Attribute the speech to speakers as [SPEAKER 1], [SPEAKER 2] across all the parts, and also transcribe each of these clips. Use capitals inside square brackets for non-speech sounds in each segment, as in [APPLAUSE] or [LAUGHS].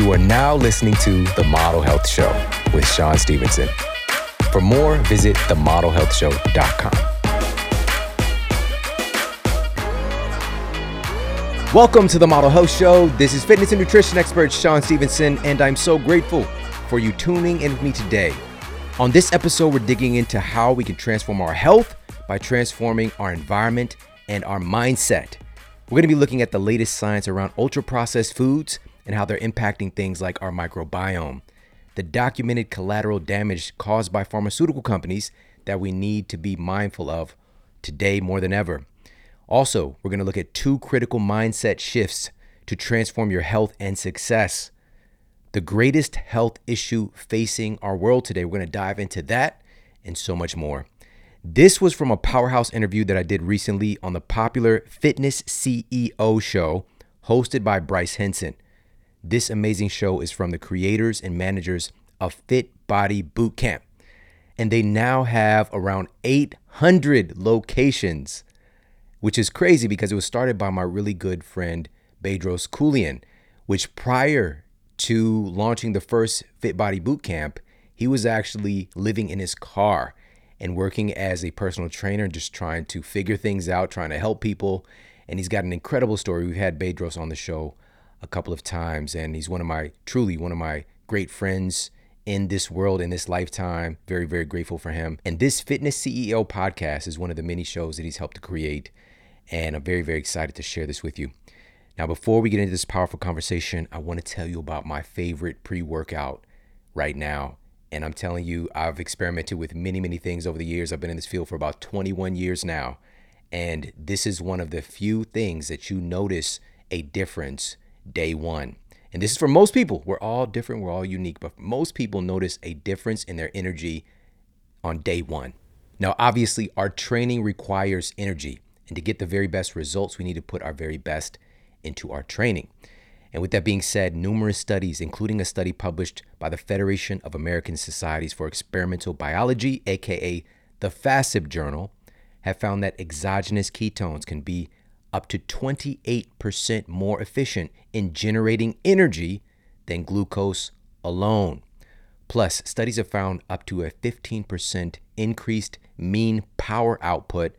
[SPEAKER 1] You are now listening to The Model Health Show with Shawn Stevenson. For more, visit themodelhealthshow.com. Welcome to The Model Health Show. This is fitness and nutrition expert Shawn Stevenson, and I'm so grateful for you tuning in with me today. On this episode, we're digging into how we can transform our health by transforming our environment and our mindset. We're going to be looking at the latest science around ultra processed foods and how they're impacting things like our microbiome, the documented collateral damage caused by pharmaceutical companies that we need to be mindful of today more than ever. Also, we're going to look at two critical mindset shifts to transform your health and success. The greatest health issue facing our world today. We're going to dive into that and so much more. This was from a powerhouse interview that I did recently on the popular Fitness CEO show hosted by Bryce Henson. This amazing show is from the creators and managers of Fit Body Bootcamp, and they now have around 800 locations, which is crazy because it was started by my really good friend Bedros Keuilian, which prior to launching the first Fit Body Bootcamp, he was actually living in his car and working as a personal trainer, just trying to figure things out, trying to help people. And he's got an incredible story. We've had Bedros on the show a couple of times, and he's one of my, truly one of my great friends in this world, in this lifetime. Very, very grateful for him. And this Fitness CEO podcast is one of the many shows that he's helped to create. And I'm very, very excited to share this with you. Now, before we get into this powerful conversation, I want to tell you about my favorite pre workout right now. And I'm telling you, I've experimented with many, many things over the years. I've been in this field for about 21 years now. And this is one of the few things that you notice a difference day one. And this is for most people. We're all different, we're all unique, but most people notice a difference in their energy on day one. Now, obviously, our training requires energy. And to get the very best results, we need to put our very best into our training. And with that being said, numerous studies, including a study published by the Federation of American Societies for Experimental Biology, aka the FASEB Journal, have found that exogenous ketones can be up to 28% more efficient in generating energy than glucose alone. Plus, studies have found up to a 15% increased mean power output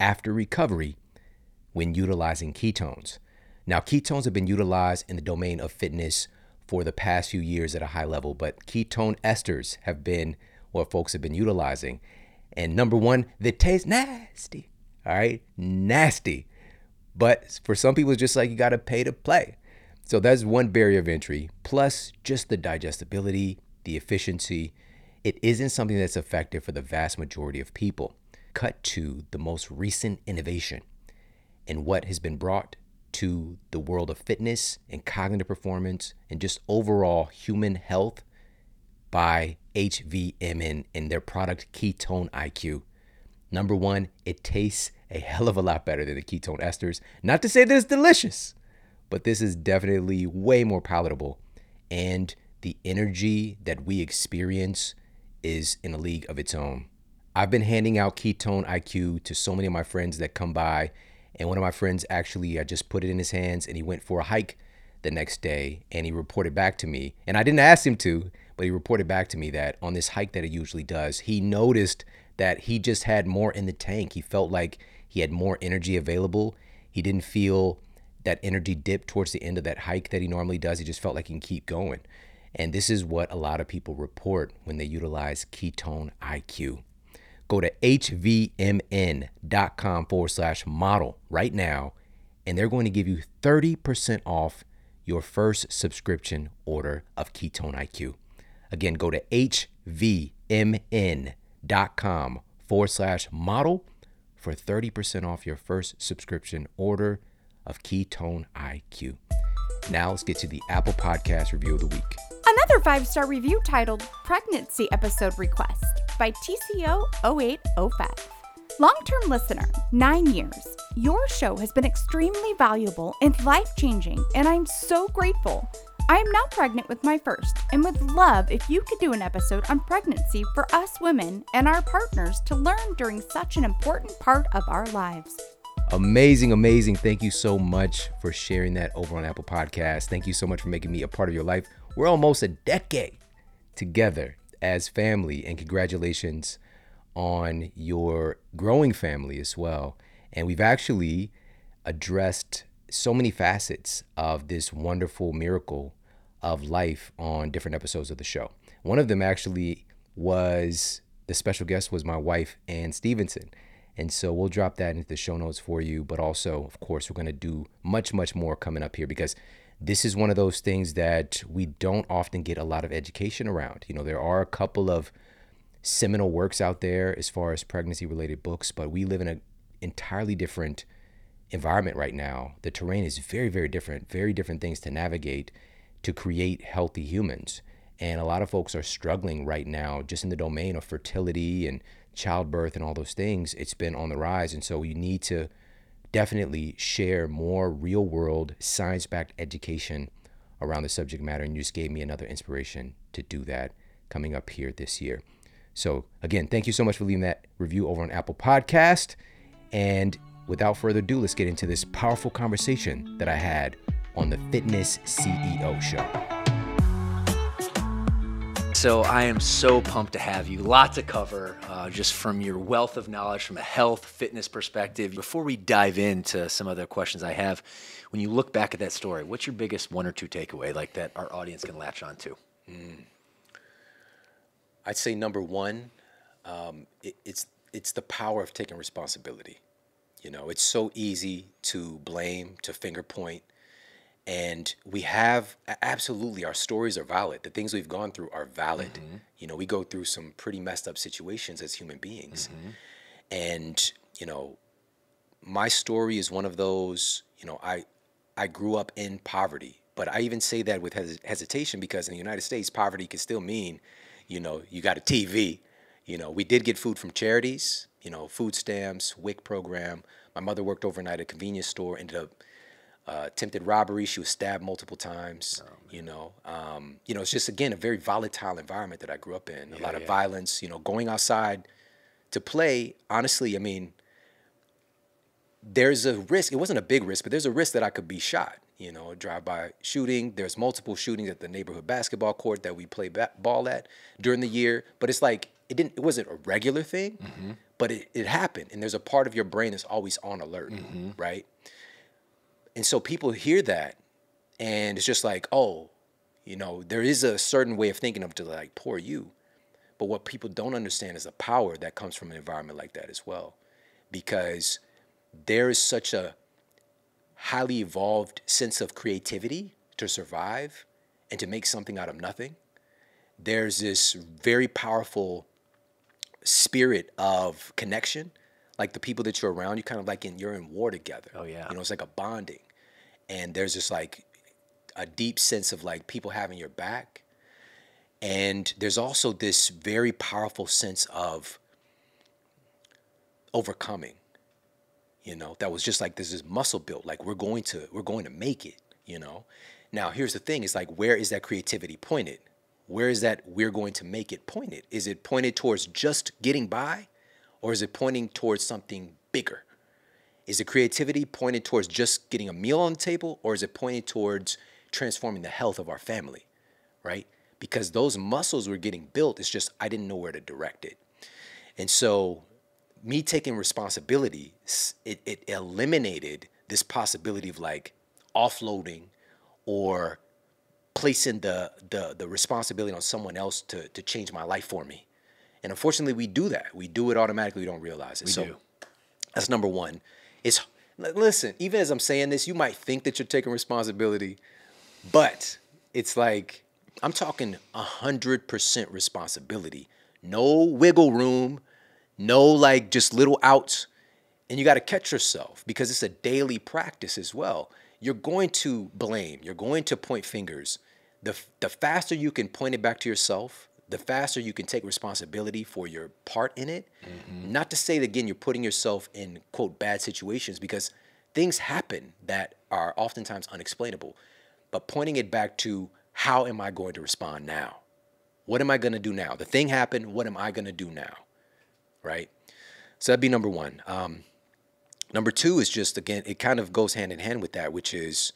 [SPEAKER 1] after recovery when utilizing ketones. Now, ketones have been utilized in the domain of fitness for the past few years at a high level, but ketone esters have been what folks have been utilizing. And number one, they taste nasty. All right, nasty. But for some people, it's just like you got to pay to play. So that's one barrier of entry, plus just the digestibility, the efficiency. It isn't something that's effective for the vast majority of people. Cut to the most recent innovation and what has been brought to the world of fitness and cognitive performance and just overall human health by HVMN and their product Ketone IQ. Number one, it tastes a hell of a lot better than the ketone esters. Not to say that it's delicious, but this is definitely way more palatable. And the energy that we experience is in a league of its own. I've been handing out Ketone IQ to so many of my friends that come by and one of my friends actually, I just put it in his hands and he went for a hike the next day and he reported back to me. And I didn't ask him to, but he reported back to me that on this hike that he usually does, he noticed that he just had more in the tank. He felt like he had more energy available. He didn't feel that energy dip towards the end of that hike that he normally does. He just felt like he can keep going. And this is what a lot of people report when they utilize ketone IQ. Go to hvmn.com forward slash model right now, and they're going to give you 30% off your first subscription order of Ketone IQ. Again, go to hvmn.com forward slash model for 30% off your first subscription order of Ketone IQ. Now let's get to the Apple Podcast review of the week.
[SPEAKER 2] Another five star review titled Pregnancy Episode Request by TCO0805. Long term listener, nine years. Your show has been extremely valuable and life changing, and I'm so grateful. I am now pregnant with my first and would love if you could do an episode on pregnancy for us women and our partners to learn during such an important part of our lives.
[SPEAKER 1] Amazing, amazing. Thank you so much for sharing that over on Apple Podcasts. Thank you so much for making me a part of your life. We're almost a decade together as family, and congratulations on your growing family as well. And we've actually addressed so many facets of this wonderful miracle of life on different episodes of the show. One of them actually was the special guest was my wife, Ann Stevenson. And so we'll drop that into the show notes for you. But also, of course, we're going to do much, much more coming up here because this is one of those things that we don't often get a lot of education around. You know, there are a couple of seminal works out there as far as pregnancy related books, but we live in an entirely different environment right now. The terrain is very, very different, very different things to navigate to create healthy humans. And a lot of folks are struggling right now just in the domain of fertility and childbirth and all those things. It's been on the rise. And so you need to definitely share more real world, science backed education around the subject matter. And you just gave me another inspiration to do that coming up here this year. So, again, thank you so much for leaving that review over on Apple Podcast. And without further ado, let's get into this powerful conversation that I had on the Fitness CEO Show.
[SPEAKER 3] So I am so pumped to have you. Lot to cover, uh, just from your wealth of knowledge from a health, fitness perspective. Before we dive into some other questions I have, when you look back at that story, what's your biggest one or two takeaway, like that our audience can latch on to? Mm.
[SPEAKER 1] I'd say number one, um, it, it's it's the power of taking responsibility. You know, it's so easy to blame, to finger point, and we have absolutely our stories are valid. The things we've gone through are valid. Mm-hmm. you know we go through some pretty messed up situations as human beings. Mm-hmm. and you know my story is one of those you know i i grew up in poverty. But i even say that with hes- hesitation because in the united states poverty can still mean you know you got a tv you know we did get food from charities you know food stamps wic program. My mother worked overnight at a convenience store ended up uh, attempted robbery. She was stabbed multiple times. Oh, you know, um, you know, it's just again a very volatile environment that I grew up in. A yeah, lot of yeah. violence. You know, going outside to play. Honestly, I mean, there's a risk. It wasn't a big risk, but there's a risk that I could be shot. You know, drive-by shooting. There's multiple shootings at the neighborhood basketball court that we play ba- ball at during the year. But it's like it didn't. It wasn't a regular thing, mm-hmm. but it, it happened. And there's a part of your brain that's always on alert, mm-hmm. right? And so people hear that and it's just like, oh, you know, there is a certain way of thinking of to like, poor you. But what people don't understand is the power that comes from an environment like that as well. Because there is such a highly evolved sense of creativity to survive and to make something out of nothing. There's this very powerful spirit of connection. Like the people that you're around, you kind of like in you're in war together.
[SPEAKER 3] Oh yeah.
[SPEAKER 1] You know, it's like a bonding. And there's just like a deep sense of like people having your back. And there's also this very powerful sense of overcoming you know that was just like there's this muscle built like we're going to we're going to make it you know? Now here's the thing it's like where is that creativity pointed? Where is that we're going to make it pointed? Is it pointed towards just getting by or is it pointing towards something bigger is the creativity pointed towards just getting a meal on the table, or is it pointed towards transforming the health of our family, right? Because those muscles were getting built, it's just I didn't know where to direct it. And so, me taking responsibility, it, it eliminated this possibility of like offloading or placing the, the, the responsibility on someone else to, to change my life for me. And unfortunately, we do that. We do it automatically, we don't realize it.
[SPEAKER 3] We
[SPEAKER 1] so,
[SPEAKER 3] do.
[SPEAKER 1] that's number one it's listen, even as I'm saying this, you might think that you're taking responsibility, but it's like I'm talking hundred percent responsibility. No wiggle room, no like just little outs. And you got to catch yourself because it's a daily practice as well. You're going to blame, you're going to point fingers. The, the faster you can point it back to yourself, the faster you can take responsibility for your part in it. Mm-hmm. Not to say that again you're putting yourself in quote bad situations because things happen that are oftentimes unexplainable. But pointing it back to how am I going to respond now? What am I going to do now? The thing happened. What am I going to do now? Right. So that'd be number one. Um, Number two is just again, it kind of goes hand in hand with that, which is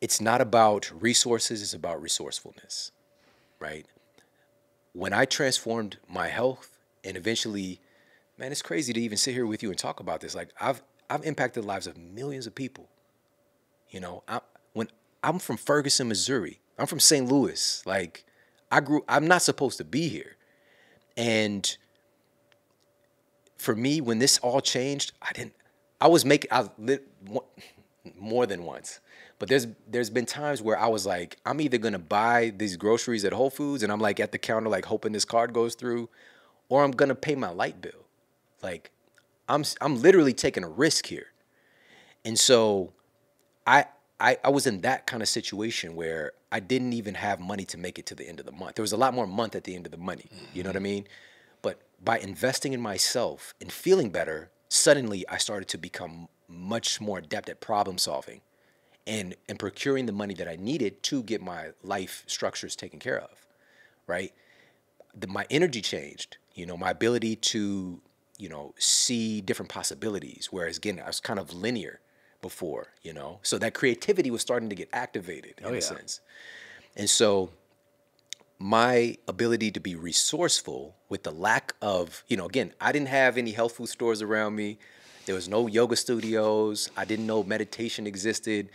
[SPEAKER 1] it's not about resources, it's about resourcefulness, right? When I transformed my health and eventually, man, it's crazy to even sit here with you and talk about this. Like I've I've impacted the lives of millions of people. You know, I, when I'm from Ferguson, Missouri, I'm from St. Louis. Like I grew, I'm not supposed to be here, and for me, when this all changed, I didn't. I was making. I more than once, but there's there's been times where I was like, I'm either gonna buy these groceries at Whole Foods, and I'm like at the counter, like hoping this card goes through, or I'm gonna pay my light bill. Like, I'm I'm literally taking a risk here, and so, I I I was in that kind of situation where I didn't even have money to make it to the end of the month. There was a lot more month at the end of the money. Mm-hmm. You know what I mean? But by investing in myself and feeling better, suddenly I started to become much more adept at problem solving and, and procuring the money that I needed to get my life structures taken care of, right? The, my energy changed, you know, my ability to, you know, see different possibilities. Whereas again, I was kind of linear before, you know, so that creativity was starting to get activated oh, in oh, a sense. And so my ability to be resourceful with the lack of, you know, again, I didn't have any health food stores around me. There was no yoga studios. I didn't know meditation existed.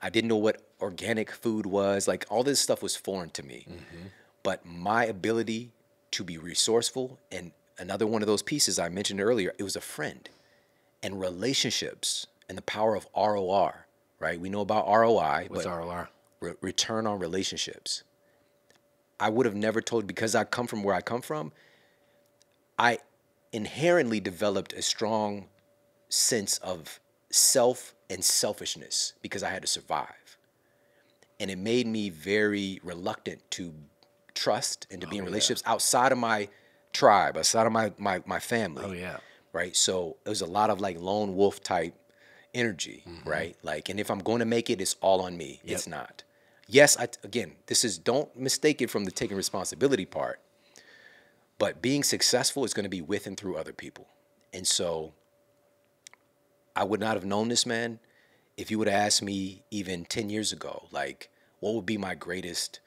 [SPEAKER 1] I didn't know what organic food was. Like all this stuff was foreign to me. Mm-hmm. But my ability to be resourceful and another one of those pieces I mentioned earlier, it was a friend and relationships and the power of ROR, right? We know about ROI.
[SPEAKER 3] What's ROR?
[SPEAKER 1] Re- return on relationships I would have never told because I come from where I come from. I inherently developed a strong sense of self and selfishness because I had to survive. And it made me very reluctant to trust and to be in oh, relationships yeah. outside of my tribe, outside of my, my, my family.
[SPEAKER 3] Oh, yeah.
[SPEAKER 1] Right. So it was a lot of like lone wolf type energy, mm-hmm. right? Like, and if I'm going to make it, it's all on me. Yep. It's not yes, I, again, this is don't mistake it from the taking responsibility part. But being successful is going to be with and through other people. And so I would not have known this man if you would have asked me even 10 years ago, like, what would be my greatest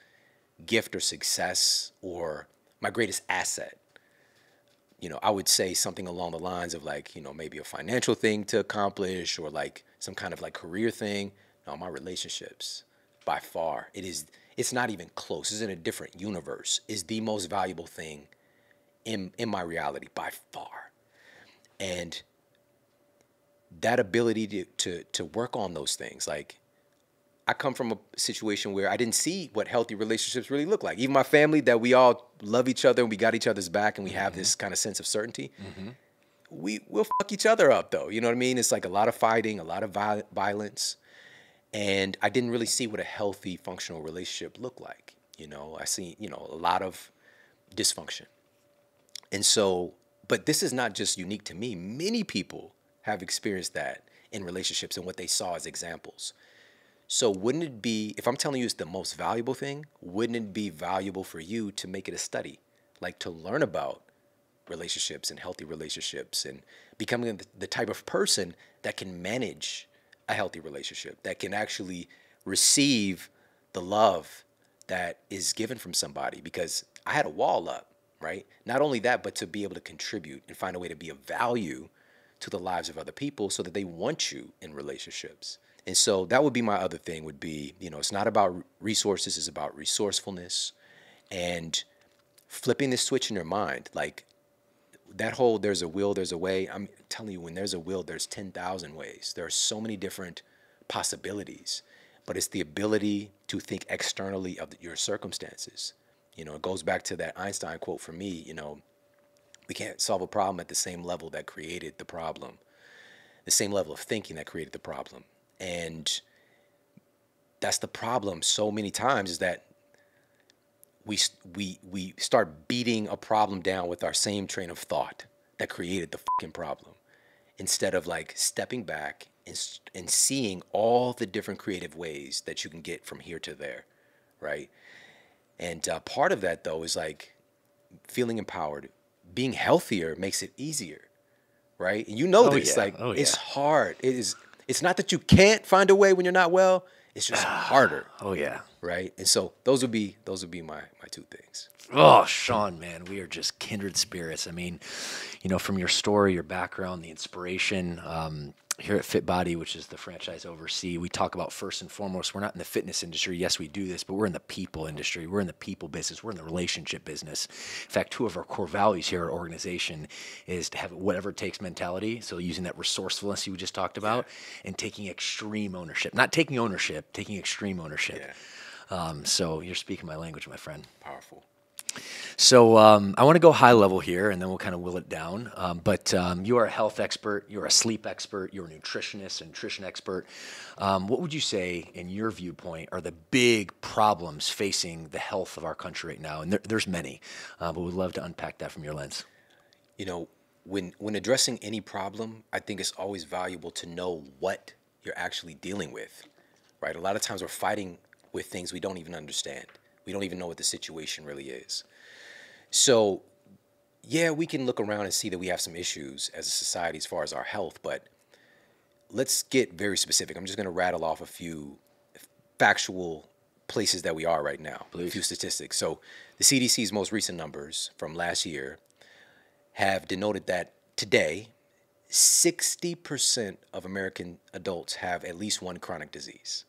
[SPEAKER 1] gift or success or my greatest asset? You know, I would say something along the lines of like, you know, maybe a financial thing to accomplish or like some kind of like career thing. No, my relationships by far. It is it's not even close. It's in a different universe. Is the most valuable thing in in my reality by far. And that ability to to to work on those things like I come from a situation where I didn't see what healthy relationships really look like. Even my family, that we all love each other and we got each other's back and we have mm-hmm. this kind of sense of certainty. Mm-hmm. We will fuck each other up though. You know what I mean? It's like a lot of fighting, a lot of violence and I didn't really see what a healthy, functional relationship looked like. You know, I see, you know, a lot of dysfunction. And so, but this is not just unique to me. Many people have experienced that in relationships and what they saw as examples. So, wouldn't it be, if I'm telling you it's the most valuable thing, wouldn't it be valuable for you to make it a study? Like to learn about relationships and healthy relationships and becoming the type of person that can manage a healthy relationship that can actually receive the love that is given from somebody because I had a wall up, right? Not only that, but to be able to contribute and find a way to be of value to the lives of other people so that they want you in relationships. And so that would be my other thing would be, you know, it's not about resources, it's about resourcefulness and flipping the switch in your mind. Like that whole there's a will, there's a way. I'm telling you, when there's a will, there's 10,000 ways. There are so many different possibilities, but it's the ability to think externally of your circumstances. You know, it goes back to that Einstein quote for me, you know, we can't solve a problem at the same level that created the problem, the same level of thinking that created the problem. And that's the problem so many times is that we we we start beating a problem down with our same train of thought that created the fucking problem instead of like stepping back and, and seeing all the different creative ways that you can get from here to there right and uh, part of that though is like feeling empowered being healthier makes it easier right? And you know
[SPEAKER 3] Oh,
[SPEAKER 1] this.
[SPEAKER 3] yeah.
[SPEAKER 1] Like
[SPEAKER 3] Oh,
[SPEAKER 1] it's
[SPEAKER 3] yeah.
[SPEAKER 1] hard. It is. It's not that you can't find a way when you're not well. It's just harder,
[SPEAKER 3] Oh yeah.
[SPEAKER 1] right? And so those would be those would be my my two things.
[SPEAKER 3] Oh, Shawn, man, we are just kindred spirits. I mean, you know, from your story, your background, the inspiration. Um, here at FitBody, which is the franchise oversee, we talk about first and foremost, we're not in the fitness industry. Yes, we do this, but we're in the people industry. We're in the people business. We're in the relationship business. In fact, two of our core values here at our organization is to have whatever it takes mentality. So using that resourcefulness you just talked about and taking extreme ownership, not taking ownership, taking extreme ownership. Um, so you're speaking my language, my friend.
[SPEAKER 1] Powerful.
[SPEAKER 3] So um, I want to go high level here, and then we'll kind of will it down. Um, but um, you are a health expert, you're a sleep expert, you're a nutritionist, nutrition expert. Um, what would you say, in your viewpoint, are the big problems facing the health of our country right now? And there, there's many, uh, but we'd love to unpack that from your lens.
[SPEAKER 1] you know, when when addressing any problem, I think it's always valuable to know what you're actually dealing with. Right? A lot of times we're fighting with things we don't even understand. We don't even know what the situation really is. So, yeah, we can look around and see that we have some issues as a society as far as our health, but let's get very specific. I'm just going to rattle off a few factual places that we are right now, a few statistics. So, the CDC's most recent numbers from last year have denoted that today, 60% of American adults have at least one chronic disease.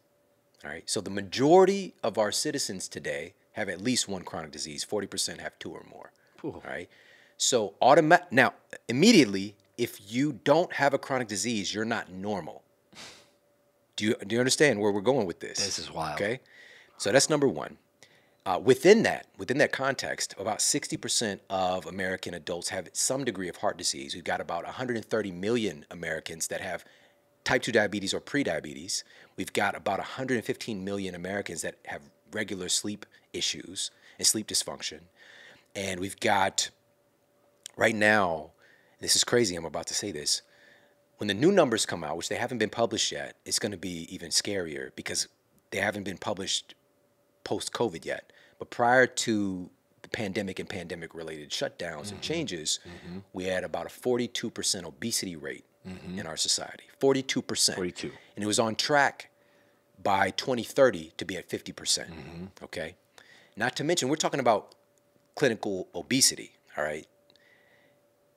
[SPEAKER 1] All right. So the majority of our citizens today have at least one chronic disease. 40% have two or more. All right. So automatic now immediately, if you don't have a chronic disease, you're not normal. Do you do you understand where we're going with this?
[SPEAKER 3] This is wild.
[SPEAKER 1] Okay. So that's number one. Uh, within that, within that context, about 60% of American adults have some degree of heart disease. We've got about 130 million Americans that have type 2 diabetes or prediabetes. We've got about 115 million Americans that have regular sleep issues and sleep dysfunction. And we've got, right now, this is crazy, I'm about to say this. When the new numbers come out, which they haven't been published yet, it's going to be even scarier because they haven't been published post COVID yet. But prior to the pandemic and pandemic related shutdowns and mm-hmm. changes, mm-hmm. we had about a 42% obesity rate in our society. 42%.
[SPEAKER 3] 42.
[SPEAKER 1] And it was on track by 2030 to be at 50%. percent mm-hmm. Okay. Not to mention, we're talking about clinical obesity, all right?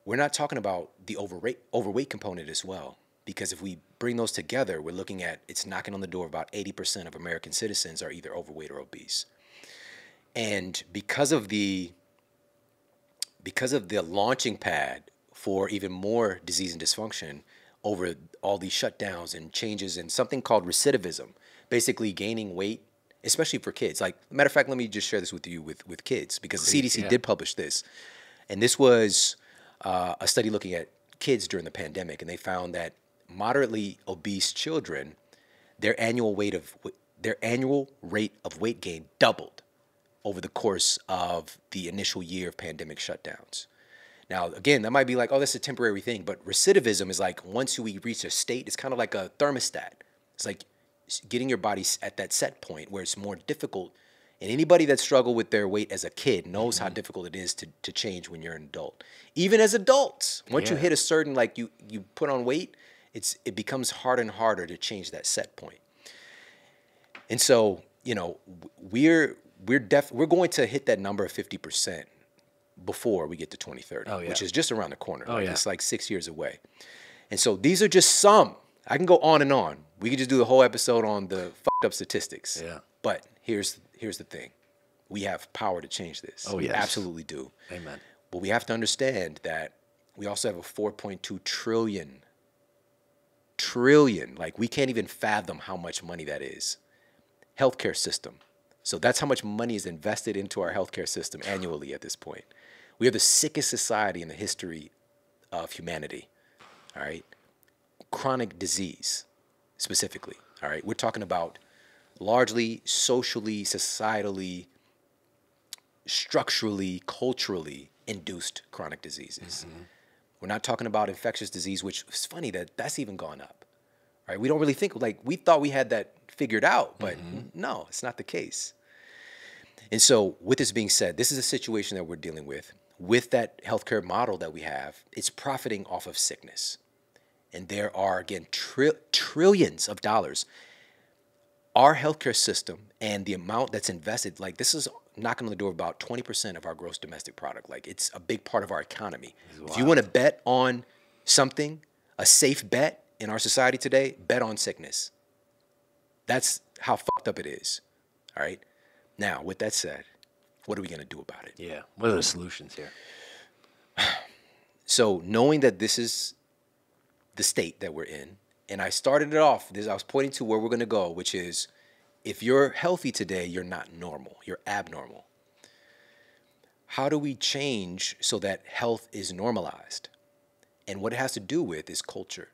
[SPEAKER 1] We're not talking about the overweight, overweight component as well. Because if we bring those together, we're looking at it's knocking on the door about 80% of American citizens are either overweight or obese. And because of the because of the launching pad for even more disease and dysfunction over all these shutdowns and changes and something called recidivism, basically gaining weight, especially for kids. Like, matter of fact, let me just share this with you with, with kids because the CDC
[SPEAKER 3] yeah.
[SPEAKER 1] did publish this. And this was uh, a study looking at kids during the pandemic, and they found that moderately obese children, their annual weight of their annual rate of weight gain doubled over the course of the initial year of pandemic shutdowns. Now, again, that might be like, oh, that's a temporary thing, but recidivism is like once we reach a state, it's kind of like a thermostat. It's like getting your body at that set point where it's more difficult. And anybody that struggled with their weight as a kid knows how mm-hmm. difficult it is to, to change when you're an adult. Even as adults, once you hit a certain like you you put on weight, it's it becomes harder and harder to change that set point. And so, you know, we're we're def we're going to hit that number of 50% before we get to 2030,
[SPEAKER 3] Oh, yeah.
[SPEAKER 1] which is just around the corner. Oh, like,
[SPEAKER 3] yeah.
[SPEAKER 1] It's like 6 years away. And so these are just some. I can go on and on. We could just do the whole episode on the fucked up statistics.
[SPEAKER 3] Yeah.
[SPEAKER 1] But here's here's the thing. We have power to change this.
[SPEAKER 3] Oh,
[SPEAKER 1] We
[SPEAKER 3] yes.
[SPEAKER 1] absolutely do.
[SPEAKER 3] Amen.
[SPEAKER 1] But we have to understand that we also have a 4.2 trillion trillion like we can't even fathom how much money that is healthcare system so that's how much money is invested into our healthcare system annually at this point we are the sickest society in the history of humanity all right chronic disease specifically all right we're talking about largely socially societally structurally, culturally induced chronic diseases. Mm-hmm. We're not talking about infectious disease, which is funny that that's even gone up. Right? We don't really think like we thought we had that figured out, but mm-hmm. n- no, it's not the case. And so, with this being said, this is a situation that we're dealing with. With that healthcare model that we have, it's profiting off of sickness. And there are, again, tri- trillions of dollars. Our healthcare system and the amount that's invested, like this is knocking on the door of about 20% of our gross domestic product. Like it's a big part of our economy. If you want to bet on something, a safe bet in our society today, bet on sickness. That's how fucked up it is. All right. Now, with that said, what are we going to do about it?
[SPEAKER 3] Yeah. What are the solutions here?
[SPEAKER 1] So, knowing that this is the state that we're in, and I started it off, this, I was pointing to where we're going to go, which is if you're healthy today, you're not normal, you're abnormal. How do we change so that health is normalized? And what it has to do with is culture.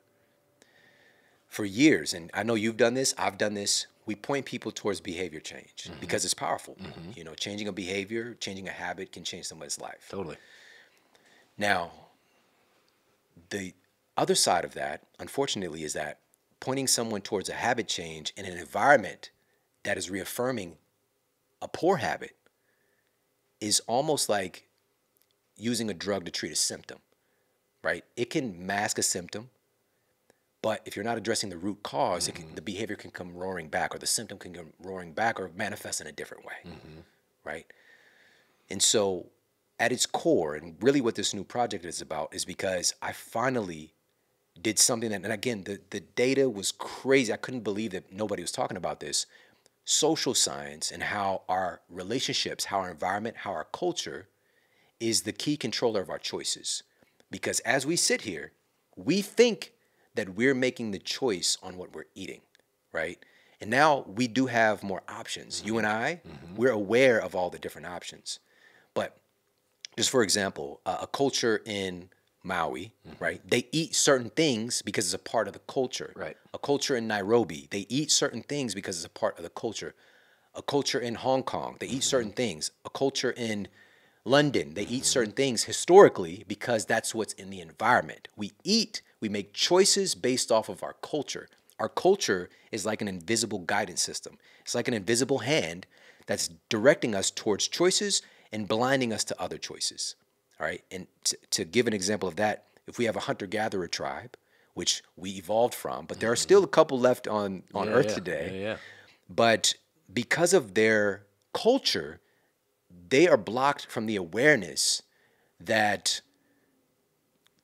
[SPEAKER 1] For years, and I know you've done this, I've done this, we point people towards behavior change mm-hmm. because it's powerful. Mm-hmm. You know, changing a behavior, changing a habit can change someone's life.
[SPEAKER 3] Totally.
[SPEAKER 1] Now, the other side of that, unfortunately, is that pointing someone towards a habit change in an environment that is reaffirming a poor habit is almost like using a drug to treat a symptom, right? It can mask a symptom, but if you're not addressing the root because it can, mm-hmm. the behavior can come roaring back, or the symptom can come roaring back, or manifest in a different way, mm-hmm. right? And so, at its core, and really what this new project is about, is because I finally did something that, and again, the, the data was crazy. I couldn't believe that nobody was talking about this. Social science and how our relationships, how our environment, how our culture is the key controller of our choices. Because as we sit here, we think that we're making the choice on what we're eating, right? And now we do have more options. You and I, mm-hmm. we're aware of all the different options. But just for example, uh, a culture in Maui, mm-hmm. right? They eat certain things because it's a part of the culture.
[SPEAKER 3] Right.
[SPEAKER 1] A culture in Nairobi, they eat certain things because it's a part of the culture. A culture in Hong Kong, they eat mm-hmm. certain things. A culture in London, they eat certain things historically because that's what's in the environment. We eat, we make choices based off of our culture. Our culture is like an invisible guidance system. It's like an invisible hand that's directing us towards choices and blinding us to other choices. All right. And to, to give an example of that, if we have a hunter gatherer tribe, which we evolved from, but there are still a couple left on, on
[SPEAKER 3] Yeah,
[SPEAKER 1] Earth
[SPEAKER 3] yeah,
[SPEAKER 1] today.
[SPEAKER 3] Yeah, yeah.
[SPEAKER 1] But because of their culture, they are blocked from the awareness that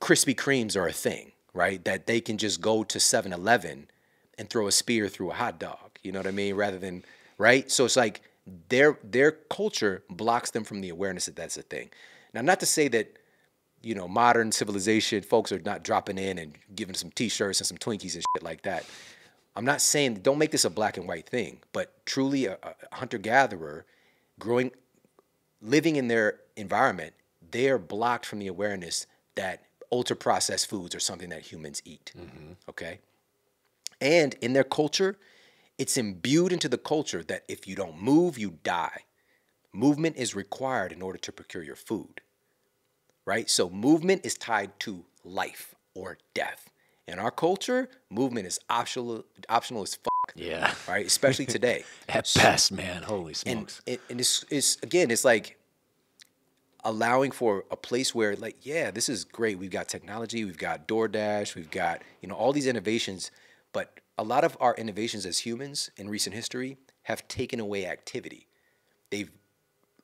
[SPEAKER 1] Krispy Kremes are a thing, right? That they can just go to 7 Eleven and throw a spear through a hot dog. You know what I mean? Rather than, right? So it's like their their culture blocks them from the awareness that that's a thing. Now, not to say that, you know, modern civilization folks are not dropping in and giving some t-shirts and some Twinkies and shit like that. I'm not saying don't make this a black and white thing, but truly a, a hunter gatherer growing living in their environment, they are blocked from the awareness that ultra processed foods are something that humans eat. Mm-hmm. Okay? And in their culture, it's imbued into the culture that if you don't move, you die. Movement is required in order to procure your food. Right? So movement is tied to life or death. In our culture, movement is optional optional as fuck.
[SPEAKER 3] Yeah.
[SPEAKER 1] Right? Especially today. [LAUGHS]
[SPEAKER 3] At best, man. Holy
[SPEAKER 1] and
[SPEAKER 3] smokes.
[SPEAKER 1] it, and it's, it's again it's like allowing for a place where like yeah this is great. We've got technology we've got DoorDash we've got you know all these innovations but a lot of our innovations as humans in recent history have taken away activity. They've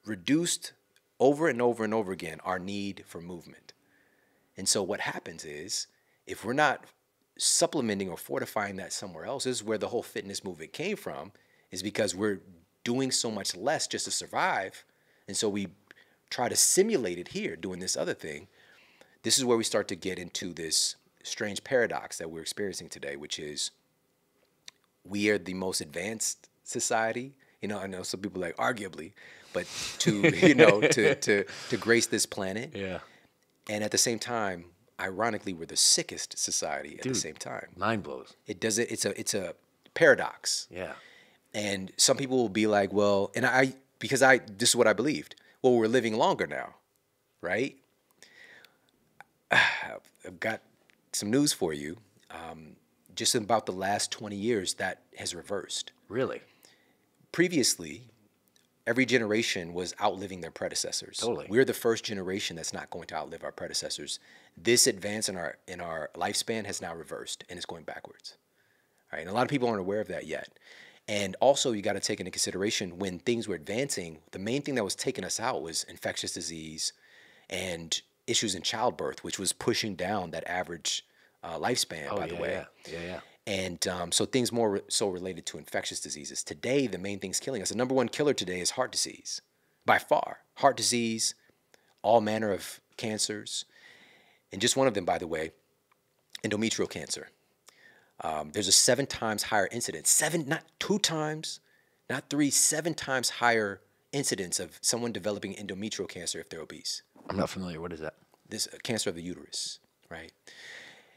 [SPEAKER 1] reduced over and over and over again our need for movement. And so what happens is if we're not supplementing or fortifying that somewhere else, this is where the whole fitness movement came from, is because we're doing so much less just to survive. And so we try to simulate it here doing this other thing. This is where we start to get into this strange paradox that we're experiencing today, which is we are the most advanced society. You know, I know some people like arguably, but to [LAUGHS] you know to to to grace this planet,
[SPEAKER 3] yeah.
[SPEAKER 1] and at the same time, ironically, we're the sickest society at the same time.
[SPEAKER 3] Mind blows.
[SPEAKER 1] It does it. It's a it's a paradox,
[SPEAKER 3] Yeah.
[SPEAKER 1] and some people will be like, well, and I because I this is what I believed. Well, we're living longer now, right? [SIGHS] I've got some news for you. Um, just in about the last 20 years, that has reversed.
[SPEAKER 3] Really?
[SPEAKER 1] Previously, every generation was outliving their predecessors.
[SPEAKER 3] Totally.
[SPEAKER 1] We're the first generation that's not going to outlive our predecessors. This advance in our in our lifespan has now reversed and it's going backwards. All right. And a lot of people aren't aware of that yet. And also you got to take into consideration when things were advancing, the main thing that was taking us out was infectious disease and issues in childbirth, which was pushing down that average uh, lifespan, by
[SPEAKER 3] Oh, yeah,
[SPEAKER 1] the way.
[SPEAKER 3] Yeah, yeah, yeah.
[SPEAKER 1] And um, so things more re- so related to infectious diseases. Today, the main thing's killing us. The number one killer today is heart disease, by far. Heart disease, all manner of cancers, and just one of them, by the way, endometrial cancer. Um, there's a seven times higher incidence, seven, not two times, not three, seven times higher incidence of someone developing endometrial cancer if they're obese
[SPEAKER 3] I'm not familiar. What is that?
[SPEAKER 1] this uh, cancer of the uterus, right?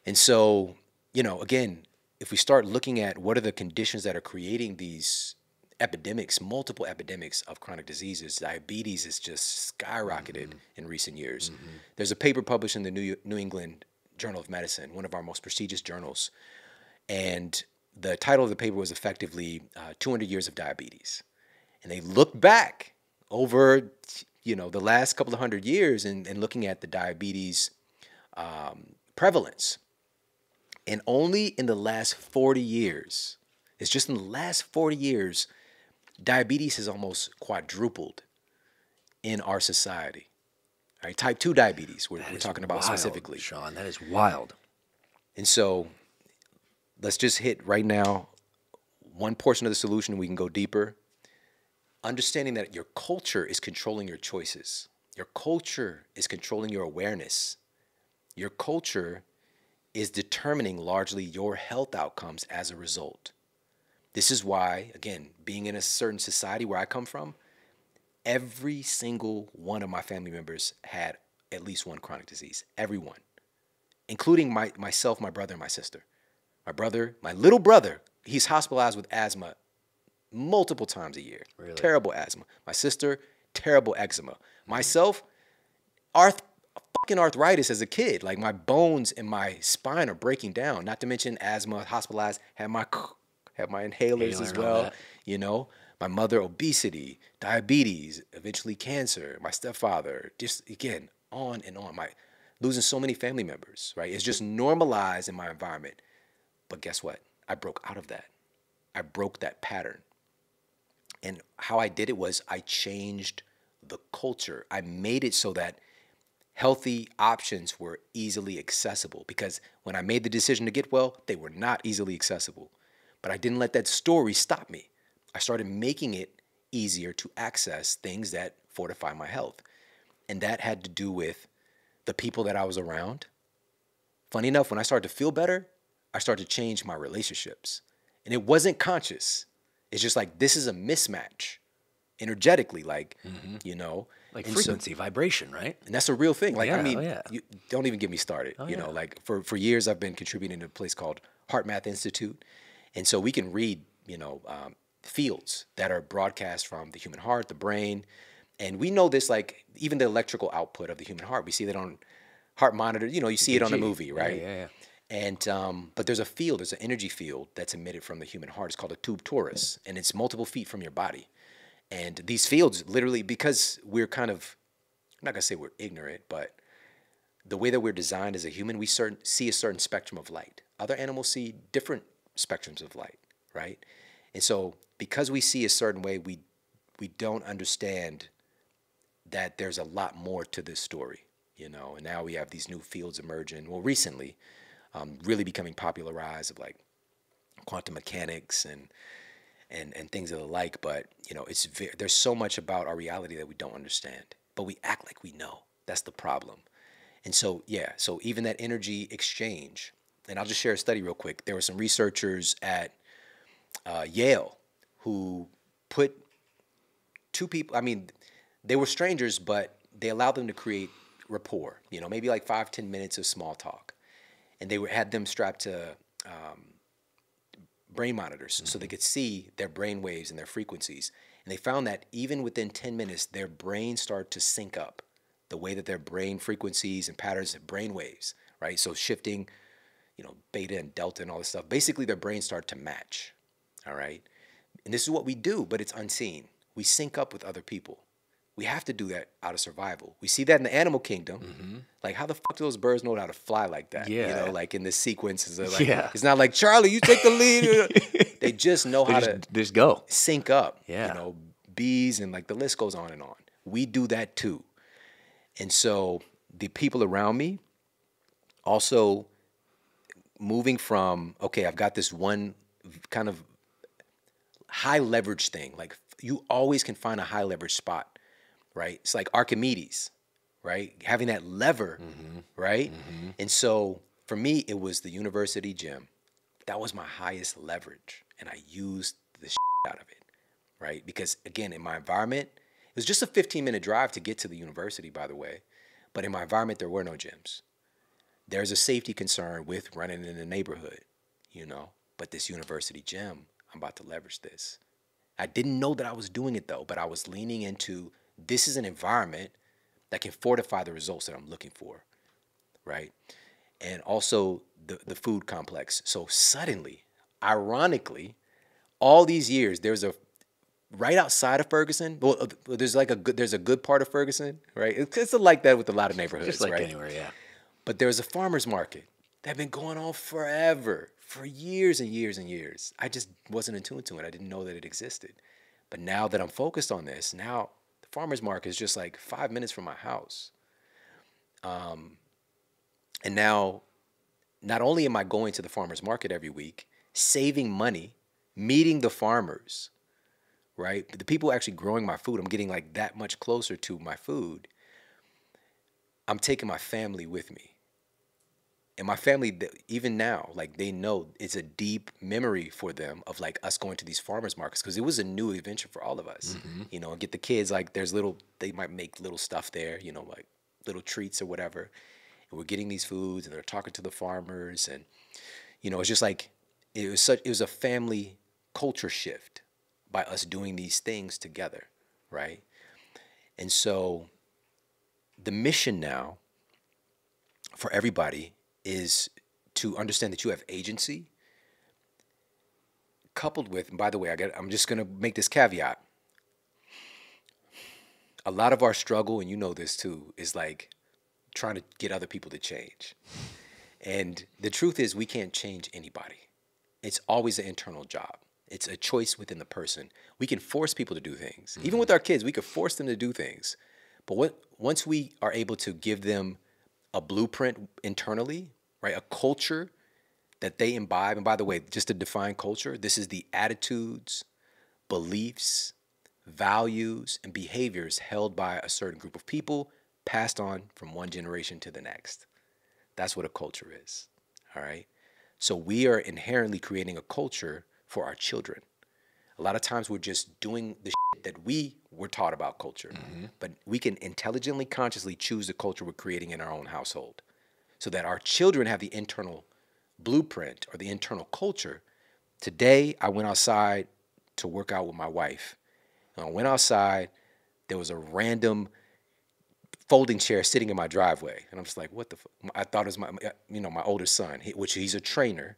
[SPEAKER 1] And so, you know, again, if we start looking at what are the conditions that are creating these epidemics, multiple epidemics of chronic diseases, diabetes is just skyrocketed in recent years. There's a paper published in the New, New England Journal of Medicine, one of our most prestigious journals, and the title of the paper was effectively uh, 200 years of diabetes and they looked back over you know the last couple of hundred years and, and looking at the diabetes um, prevalence and only in the last 40 years it's just in the last 40 years diabetes has almost quadrupled in our society all right type 2 diabetes we're, we're talking about
[SPEAKER 3] wild,
[SPEAKER 1] specifically
[SPEAKER 3] Shawn. That is wild.
[SPEAKER 1] and so let's just hit right now one portion of the solution. We can go deeper. Understanding that your culture is controlling your choices, your culture is controlling your awareness, your culture is determining largely your health outcomes as a result. This is why, again, being in a certain society where I come from, every single one of my family members had at least one chronic disease. Everyone including my, myself, my brother, and my sister. My brother, my little brother, he's hospitalized with asthma multiple times a year.
[SPEAKER 3] Really?
[SPEAKER 1] Terrible asthma. My sister, terrible eczema. Myself, arth, fucking arthritis as a kid. Like my bones and my spine are breaking down. Not to mention asthma, hospitalized, had my had my inhalers
[SPEAKER 3] Inhaler
[SPEAKER 1] as well. You know, my mother obesity, diabetes, eventually cancer. My stepfather, just again on and on. My losing so many family members. Right, it's just normalized in my environment. But guess what? I broke out of that. I broke that pattern. And how I did it was I changed the culture. I made it so that healthy options were easily accessible because when I made the decision to get well, they were not easily accessible. But I didn't let that story stop me. I started making it easier to access things that fortify my health. And that had to do with the people that I was around. Funny enough, when I started to feel better, I started to change my relationships. And it wasn't conscious. It's just like this is a mismatch energetically, like, you know.
[SPEAKER 3] Like
[SPEAKER 1] And so-
[SPEAKER 3] frequency, vibration, right?
[SPEAKER 1] and that's a real thing. Like,
[SPEAKER 3] Yeah,
[SPEAKER 1] I
[SPEAKER 3] oh
[SPEAKER 1] mean,
[SPEAKER 3] yeah.
[SPEAKER 1] you, don't even get me started. you know,
[SPEAKER 3] yeah.
[SPEAKER 1] like for, for years I've been contributing to a place called HeartMath Institute. And so we can read, you know, um, fields that are broadcast from the human heart, the brain. And we know this, like even the electrical output of the human heart. We see that on heart monitor. You know, you see it on the
[SPEAKER 3] EKG.
[SPEAKER 1] movie,
[SPEAKER 3] Yeah,
[SPEAKER 1] right?
[SPEAKER 3] yeah, yeah.
[SPEAKER 1] And um, but there's a field, there's an energy field that's emitted from the human heart. It's called a tube torus, and it's multiple feet from your body. And these fields, literally, because we're kind of, I'm not gonna say we're ignorant, but the way that we're designed as a human, we certain see a certain spectrum of light. Other animals see different spectrums of light, right? And so because we see a certain way, we we don't understand that there's a lot more to this story, you know. And now we have these new fields emerging. Well, recently, um, really becoming popularized of like quantum mechanics and and and things of the like. But you know, it's ve- there's so much about our reality that we don't understand, but we act like we know. That's the problem. And so yeah, so even that energy exchange, and I'll just share a study real quick. There were some researchers at uh, Yale who put two people. I mean, they were strangers, but they allowed them to create rapport. You know, maybe like five ten minutes of small talk, and they were, had them strapped to um, brain monitors so they could see their brain waves and their frequencies. And they found that even within 10 minutes, their brain started to sync up the way that their brain frequencies and patterns of brain waves, right? So shifting, you know, beta and delta and all this stuff. Basically, their brains start to match, all right? And this is what we do, but it's unseen. we sync up with other people. We have to do that out of survival. We see that in the animal kingdom. Mm-hmm. Like, how the fuck do those birds know how to fly like that?
[SPEAKER 3] Yeah.
[SPEAKER 1] You know, like in this sequences. like,
[SPEAKER 3] Yeah.
[SPEAKER 1] it's not like Charlie, you take the lead. [LAUGHS] they just know
[SPEAKER 3] They
[SPEAKER 1] how
[SPEAKER 3] just,
[SPEAKER 1] to
[SPEAKER 3] just go.
[SPEAKER 1] sync up.
[SPEAKER 3] Yeah.
[SPEAKER 1] You know, bees and like the list goes on and on. We do that too. And so the people around me also moving from, okay, I've got this one kind of high leverage thing. Like you always can find a high leverage spot, right? It's like Archimedes, right? Having that lever, mm-hmm. right? Mm-hmm. And so for me, it was the university gym. That was my highest leverage. And I used the shit out of it, right? Because again, in my environment, it was just a 15 minute drive to get to the university, by the way. But in my environment, there were no gyms. There's a safety concern with running in the neighborhood, you know. But this university gym, I'm about to leverage this. I didn't know that I was doing it though, but I was leaning into this is an environment that can fortify the results that I'm looking for, right? And also the, the food complex. So suddenly, ironically, all these years, there's a right outside of Ferguson. Well, uh, there's like a good there's a good part of Ferguson, right? It's, like that with a lot of neighborhoods,
[SPEAKER 3] Just like
[SPEAKER 1] right?
[SPEAKER 3] anywhere, yeah.
[SPEAKER 1] But there's a farmer's market that been going on forever, for years and years and years. I just wasn't in tune to it. I didn't know that it existed. But now that I'm focused on this, now farmer's market is just like five minutes from my house. Um, and now, not only am I going to the farmer's market every week, saving money, meeting the farmers, right? The people actually growing my food, I'm getting like that much closer to my food. I'm taking my family with me. And my family, even now, like they know it's a deep memory for them of like us going to these farmers markets because it was a new adventure for all of us, mm-hmm. you know, and get the kids like there's little, they might make little stuff there, you know, like little treats or whatever. And we're getting these foods and they're talking to the farmers. And, you know, it's just like, it was such, it was a family culture shift by us doing these things together, right? And so the mission now for everybody is to understand that you have agency coupled with and by the way I got I'm just going to make this caveat. A lot of our struggle and you know this too is like trying to get other people to change. And the truth is we can't change anybody. It's always an internal job. It's a choice within the person. We can force people to do things. Even mm-hmm. with our kids we could force them to do things. But what, once we are able to give them a blueprint internally, right, a culture that they imbibe, and by the way, just to define culture, this is the attitudes, beliefs, values, and behaviors held by a certain group of people passed on from one generation to the next. That's what a culture is. All right. So we are inherently creating a culture for our children. A lot of times we're just doing the that we were taught about culture, mm-hmm. but we can intelligently, consciously choose the culture we're creating in our own household so that our children have the internal blueprint or the internal culture. Today, I went outside to work out with my wife. And I went outside, there was a random folding chair sitting in my driveway. And I'm just like, what the fuck? I thought it was my, you know, my older son, which he's a trainer.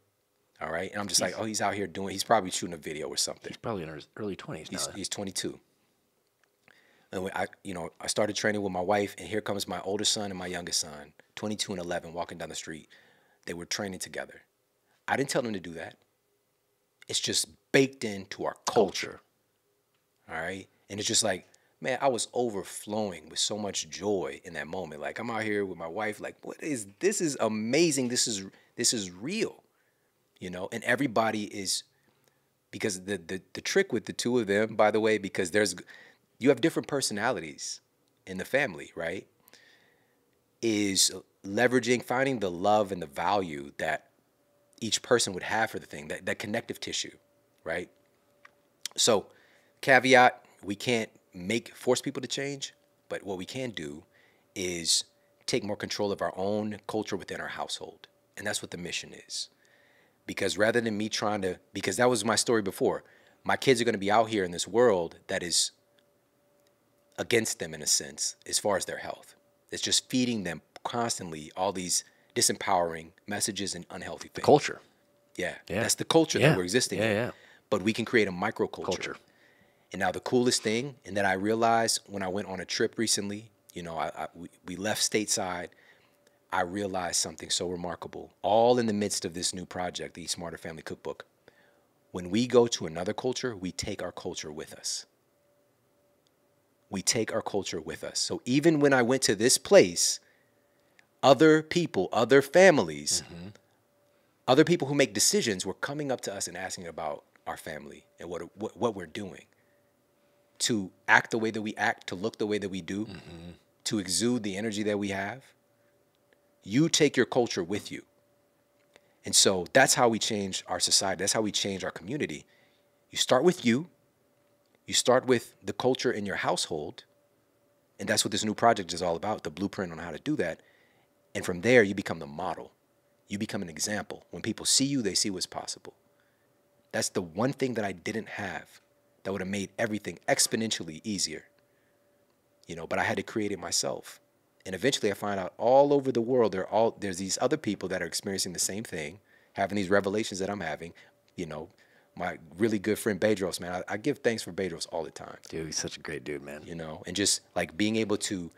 [SPEAKER 1] All right. And I'm just like, oh, he's out here doing, he's probably shooting a video or something.
[SPEAKER 3] He's probably in his early 20s now.
[SPEAKER 1] He's, he's 22. And I, you know, I started training with my wife, and here comes my older son and my youngest son, 22 and 11, walking down the street. They were training together. I didn't tell them to do that. It's just baked into our culture. All right. And it's just like, man, I was overflowing with so much joy in that moment. Like I'm out here with my wife, like, what is this is amazing. This is this is real. You know, and everybody is because the, the the trick with the two of them, by the way, because there's you have different personalities in the family, right? Is leveraging, finding the love and the value that each person would have for the thing, that, that connective tissue, right? So, caveat, we can't make force people to change, but what we can do is take more control of our own culture within our household. And that's what the mission is because rather than me trying to because that was my story before my kids are going to be out here in this world that is against them in a sense as far as their health it's just feeding them constantly all these disempowering messages and unhealthy things
[SPEAKER 3] Culture.
[SPEAKER 1] yeah,
[SPEAKER 3] Yeah.
[SPEAKER 1] that's the culture
[SPEAKER 3] Yeah.
[SPEAKER 1] that we're existing
[SPEAKER 3] Yeah,
[SPEAKER 1] in
[SPEAKER 3] yeah.
[SPEAKER 1] but we can create a microculture
[SPEAKER 3] Culture.
[SPEAKER 1] And now the coolest thing, and that I realized when I went on a trip recently, you know, I, I we, we left stateside. I realized something so remarkable, all in the midst of this new project, the Smarter Family Cookbook. When we go to another culture, we take our culture with us. We take our culture with us. So even when I went to this place, other people, other families, mm-hmm. other people who make decisions were coming up to us and asking about our family and what, what, what we're doing to act the way that we act, to look the way that we do, mm-hmm. to exude the energy that we have. You take your culture with you. And so that's how we change our society. That's how we change our community. You start with you, you start with the culture in your household. And that's what this new project is all about the blueprint on how to do that. And from there, you become the model. You become an example. When people see you, they see what's possible. That's the one thing that I didn't have that would have made everything exponentially easier. You know, but I had to create it myself. And eventually I find out all over the world there all there's these other people that are experiencing the same thing, having these revelations that I'm having. You know, my really good friend Bedros, man, I, I give thanks for Bedros all the time
[SPEAKER 3] Dude, he's such a great dude, man.
[SPEAKER 1] you know, and just like being able to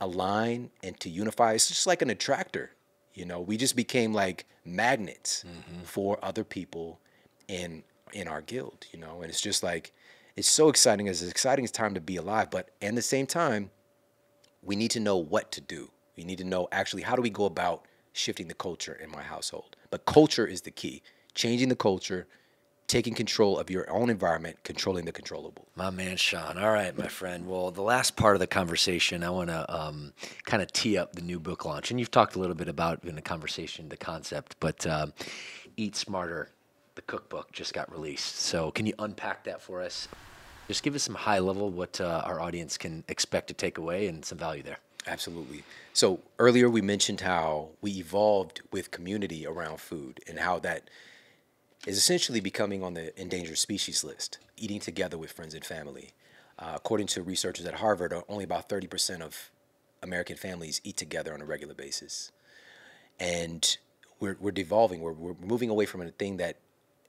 [SPEAKER 1] align and to unify. It's just like an attractor, you know. We just became like magnets mm-hmm. for other people in in our guild, you know. And it's just like it's so exciting. It's as exciting as time to be alive, but at the same time, we need to know what to do. We need to know actually how do we go about shifting the culture in my household. But culture is the key. Changing the culture, taking control of your own environment, controlling the controllable.
[SPEAKER 3] My man, Shawn. All right, my friend. Well, the last part of the conversation, I want to um, kind of tee up the new book launch. And you've talked a little bit about in the conversation the concept, but um, Eat Smarter, the cookbook, just got released. So, can you unpack that for us? Just give us some high level what uh, our audience can expect to take away and some value there.
[SPEAKER 1] Absolutely. So earlier we mentioned how we evolved with community around food and how that is essentially becoming on the endangered species list, eating together with friends and family. Uh, according to researchers at Harvard, only about 30% of American families eat together on a regular basis. And we're, we're devolving, we're, we're moving away from a thing that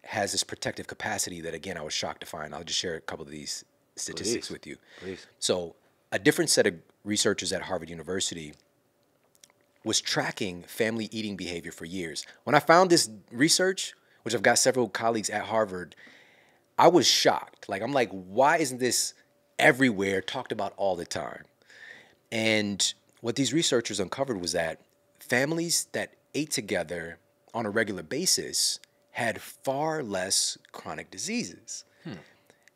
[SPEAKER 1] has this protective capacity that, again, I was shocked to find. I'll just share a couple of these statistics
[SPEAKER 3] Please.
[SPEAKER 1] with you.
[SPEAKER 3] Please.
[SPEAKER 1] So, a different set of researchers at Harvard University was tracking family eating behavior for years. When I found this research, which I've got several colleagues at Harvard, I was shocked. Like, I'm like, why isn't this everywhere, talked about all the time? And what these researchers uncovered was that families that ate together on a regular basis had far less chronic diseases. Hmm.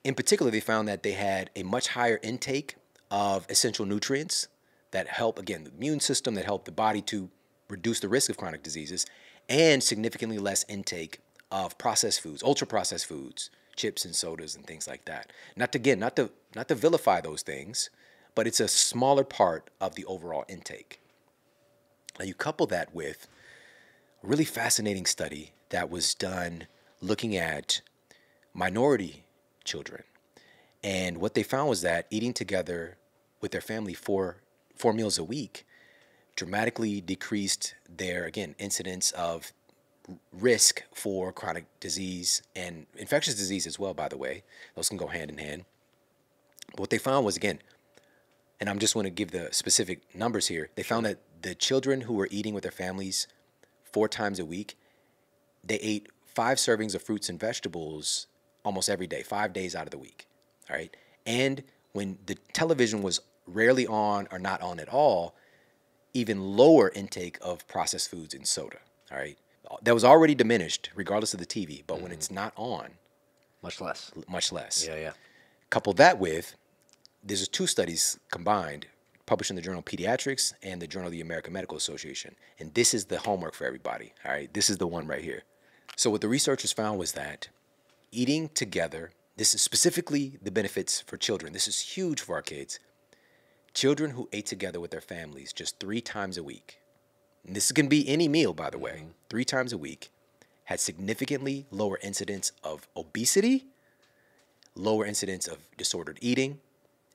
[SPEAKER 1] In particular, they found that they had a much higher intake of essential nutrients that help, again, the immune system, that help the body to reduce the risk of chronic diseases, and significantly less intake of processed foods, ultra processed foods, chips and sodas and things like that. Not to, again, not to not to vilify those things, but it's a smaller part of the overall intake. Now you couple that with a really fascinating study that was done looking at minority children. And what they found was that eating together with their family four four meals a week dramatically decreased their again incidence of risk for chronic disease and infectious disease as well by the way those can go hand in hand but what they found was again and i'm just want to give the specific numbers here they found that the children who were eating with their families four times a week they ate five servings of fruits and vegetables almost every day five days out of the week all right? And when the television was rarely on or not on at all even lower intake of processed foods and soda all right? That was already diminished regardless of the tv but when mm-hmm. it's not on
[SPEAKER 3] Much less.
[SPEAKER 1] much less.
[SPEAKER 3] Yeah, yeah.
[SPEAKER 1] couple that with there's two studies combined published in the journal pediatrics and the journal of the american medical association and this is the homework for everybody all right? This is the one right here so what the researchers found was that eating together this is specifically the benefits for children this is huge for our kids children who ate together with their families just three times a week and this can be any meal by the way mm-hmm. three times a week had significantly lower incidence of obesity lower incidence of disordered eating,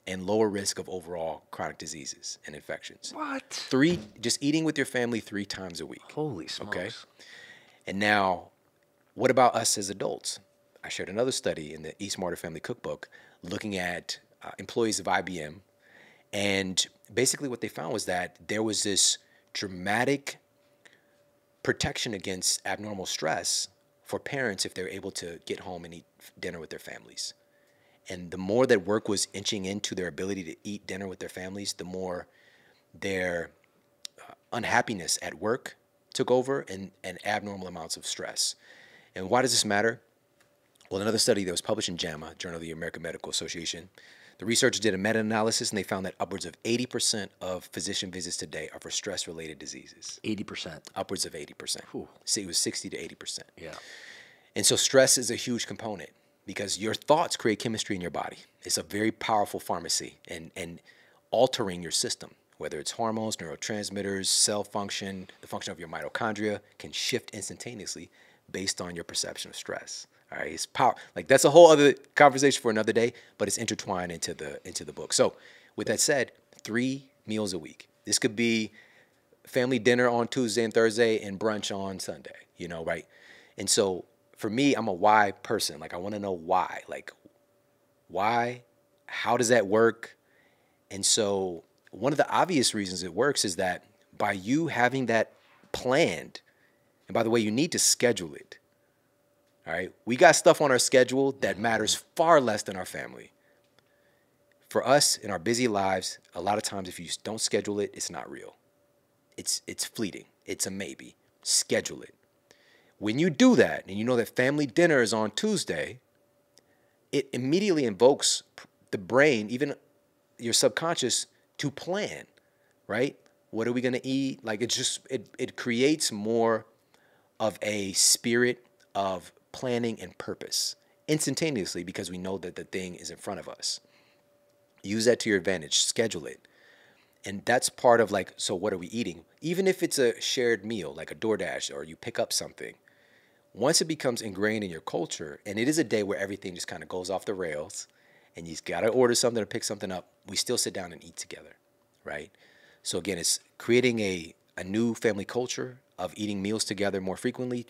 [SPEAKER 1] and lower risk of overall chronic diseases and infections.
[SPEAKER 3] What?
[SPEAKER 1] Three, just eating with your family three times a week.
[SPEAKER 3] Holy smokes.
[SPEAKER 1] Okay. And now, what about us as adults? I shared another study in the Eat Smarter Family Cookbook looking at uh, employees of IBM. And basically, what they found was that there was this dramatic protection against abnormal stress for parents if they're able to get home and eat dinner with their families. And the more that work was inching into their ability to eat dinner with their families, the more their uh, unhappiness at work took over and, and abnormal amounts of stress. And why does this matter? Well, another study that was published in JAMA, Journal of the American Medical Association, the researchers did a meta analysis and they found that upwards of 80% of physician visits today are for stress related diseases.
[SPEAKER 3] 80%.
[SPEAKER 1] Upwards of 80%.
[SPEAKER 3] Whew.
[SPEAKER 1] See, it was 60 to 80%.
[SPEAKER 3] Yeah.
[SPEAKER 1] And so stress is a huge component because your thoughts create chemistry in your body. It's a very powerful pharmacy and, and altering your system, whether it's hormones, neurotransmitters, cell function, the function of your mitochondria can shift instantaneously based on your perception of stress. All right, it's power. Like that's a whole other conversation for another day, but it's intertwined into the into the book. So, with that said, three meals a week. This could be family dinner on Tuesday and Thursday and brunch on Sunday. You know, right? And so for me, I'm a why person. Like I want to know why. Like why? How does that work? And so one of the obvious reasons it works is that by you having that planned, and by the way, you need to schedule it. All right. We got stuff on our schedule that matters far less than our family. For us in our busy lives, a lot of times if you don't schedule it, it's not real. It's it's fleeting. It's a maybe. Schedule it. When you do that and you know that family dinner is on Tuesday, it immediately invokes the brain, even your subconscious, to plan, right? What are we gonna eat? Like it just it it creates more of a spirit of planning and purpose instantaneously because we know that the thing is in front of us. Use that to your advantage, schedule it. And that's part of like, so what are we eating? Even if it's a shared meal, like a DoorDash, or you pick up something, once it becomes ingrained in your culture, and it is a day where everything just kind of goes off the rails, and you've got to order something or pick something up, we still sit down and eat together, right? So again, it's creating a, a new family culture of eating meals together more frequently.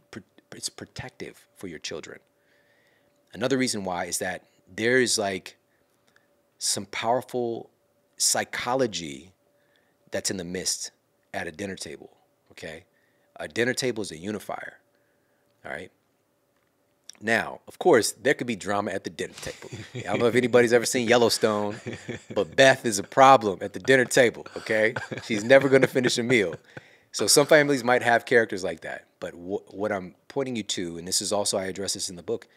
[SPEAKER 1] It's protective for your children. Another reason why is that there is like some powerful psychology that's in the midst at a dinner table, okay? A dinner table is a unifier, all right? Now, of course, there could be drama at the dinner table. I don't know if anybody's ever seen Yellowstone, but Beth is a problem at the dinner table, okay? She's never to finish a meal. So some families might have characters like that. But wh- what I'm pointing you to, and this is also, I address this in the book,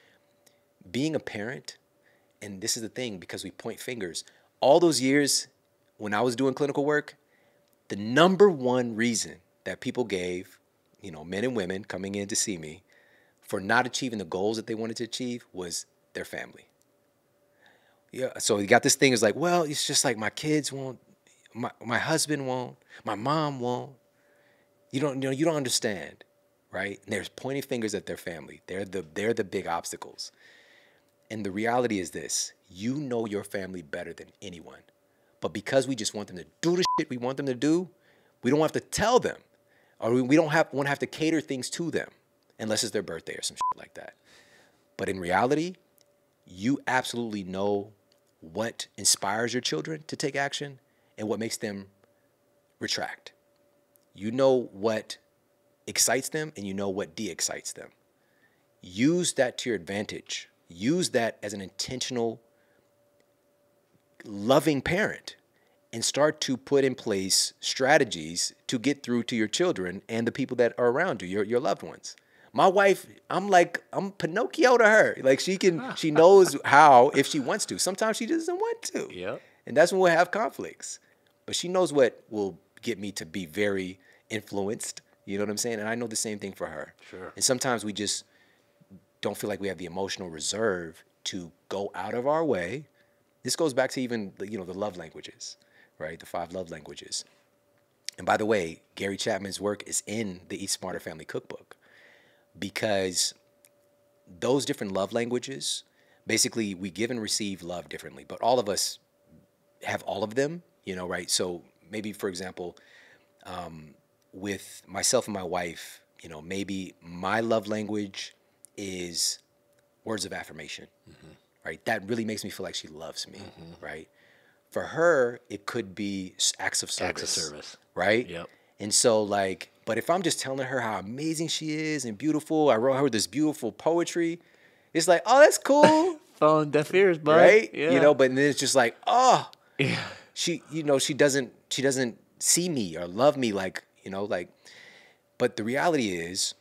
[SPEAKER 1] being a parent, and this is the thing because we point fingers, all those years when I was doing clinical work, the number one reason that people gave, you know, men and women coming in to see me for not achieving the goals that they wanted to achieve was their family. Yeah, so you got this thing is like, well, it's just like my kids won't, my, my husband won't, my mom won't. You don't, you know, you don't understand, right? And they're pointing fingers at their family. They're the, they're the big obstacles. And the reality is this: you know your family better than anyone. But because we just want them to do the shit we want them to do, we don't have to tell them, or we don't have want to have to cater things to them, unless it's their birthday or some shit like that. But in reality, you absolutely know what inspires your children to take action and what makes them retract. You know what excites them and you know what de excites them. Use that to your advantage. Use that as an intentional, loving parent and start to put in place strategies to get through to your children and the people that are around you, your, your loved ones. My wife, I'm like, I'm Pinocchio to her. Like she can, [LAUGHS] she knows how if she wants to. Sometimes she doesn't want to.
[SPEAKER 3] Yep.
[SPEAKER 1] And that's when we'll have conflicts. But she knows what will get me to be very influenced. You know what I'm saying? And I know the same thing for her.
[SPEAKER 3] Sure.
[SPEAKER 1] And sometimes we just don't feel like we have the emotional reserve to go out of our way. This goes back to even you know the love languages, right? The five love languages. And by the way, Gary Chapman's work is in the Eat Smarter Family Cookbook because those different love languages, basically, we give and receive love differently, but all of us have all of them, you know, right? So maybe, for example, um, with myself and my wife, you know, maybe my love language is words of affirmation, mm-hmm. right? That really makes me feel like she loves me, mm-hmm. right? For her, it could be acts of service.
[SPEAKER 3] Acts of service.
[SPEAKER 1] Right?
[SPEAKER 3] Yep.
[SPEAKER 1] And so, like, but if I'm just telling her how amazing she is and beautiful, I wrote her this beautiful poetry, it's like, oh, that's cool, [LAUGHS]
[SPEAKER 3] Falling deaf ears, bud.
[SPEAKER 1] right?
[SPEAKER 3] Yeah.
[SPEAKER 1] You know, but then it's just like, oh,
[SPEAKER 3] Yeah.
[SPEAKER 1] she you know she doesn't she doesn't see me or love me like you know like but the reality is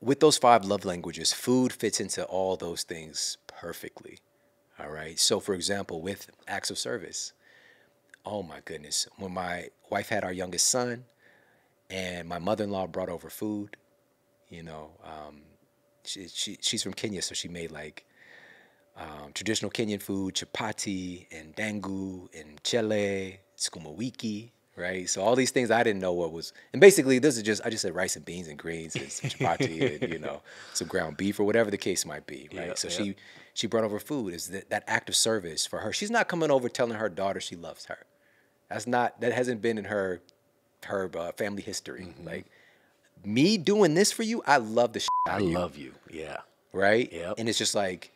[SPEAKER 1] with those five love languages food fits into all those things perfectly all right? So for example with acts of service oh my goodness when my wife had our youngest son and my mother-in-law brought over food you know um, she, she, she's from kenya so she made like um, traditional Kenyan food, chapati and dangu and chele, sukuma wiki, right? So all these things I didn't know what was, and basically this is just I just said rice and beans and greens and some chapati and you know [LAUGHS] some ground beef or whatever the case might be, right?
[SPEAKER 3] Yeah,
[SPEAKER 1] so
[SPEAKER 3] yeah.
[SPEAKER 1] she she brought over food is that, that act of service for her. She's not coming over telling her daughter she loves her. That's not that hasn't been in her her uh, family history.
[SPEAKER 3] Mm-hmm.
[SPEAKER 1] Like me doing this for you, I love the shit
[SPEAKER 3] I
[SPEAKER 1] you
[SPEAKER 3] love you. Yeah.
[SPEAKER 1] right?
[SPEAKER 3] Yep.
[SPEAKER 1] And it's just like,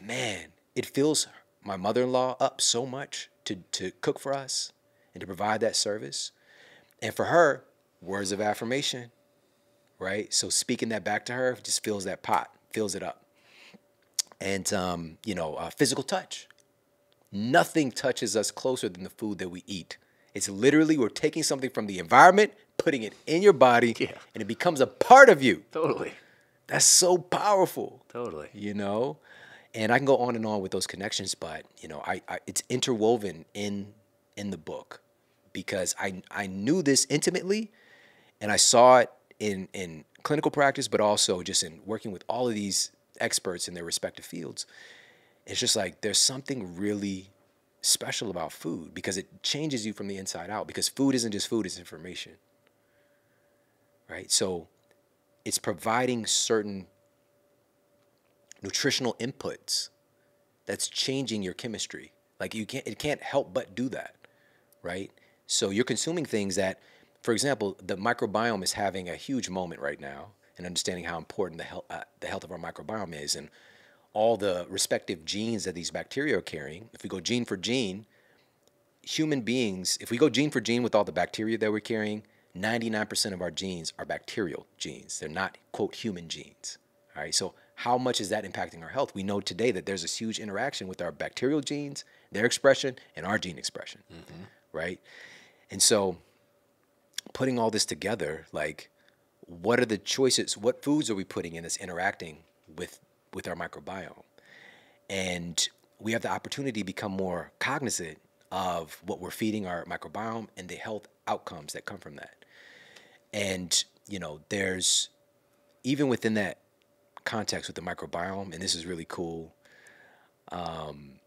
[SPEAKER 1] man, it fills my mother-in-law up so much to to cook for us and to provide that service. And for her, words of affirmation, right? So speaking that back to her just fills that pot, fills it up. And um, you know, uh, physical touch. Nothing touches us closer than the food that we eat. It's literally we're taking something from the environment, putting it in your body,
[SPEAKER 3] Yeah.
[SPEAKER 1] and it becomes a part of you.
[SPEAKER 3] Totally.
[SPEAKER 1] That's so powerful
[SPEAKER 3] Totally.
[SPEAKER 1] you know and i can go on and on with those connections but you know I, I it's interwoven in in the book because i i knew this intimately and i saw it in in clinical practice but also just in working with all of these experts in their respective fields it's just like there's something really special about food because it changes you from the inside out because food isn't just food it's information right so it's providing certain nutritional inputs that's changing your chemistry. Like you can't it can't help but do that, right? So you're consuming things that, for example, the microbiome is having a huge moment right now and understanding how important the health uh, the health of our microbiome is and all the respective genes that these bacteria are carrying. If we go gene for gene, human beings, if we go gene for gene with all the bacteria that we're carrying, 99% of our genes are bacterial genes. They're not, quote, human genes. All right. So, how much is that impacting our health? We know today that there's this huge interaction with our bacterial genes, their expression, and our gene expression. Right. And so, putting all this together, like, what are the choices? What foods are we putting in that's interacting with with our microbiome? and we have the opportunity to become more cognizant of what we're feeding our microbiome and the health outcomes that come from that. And you know, there's even within that context with the microbiome, and this is really cool. Um,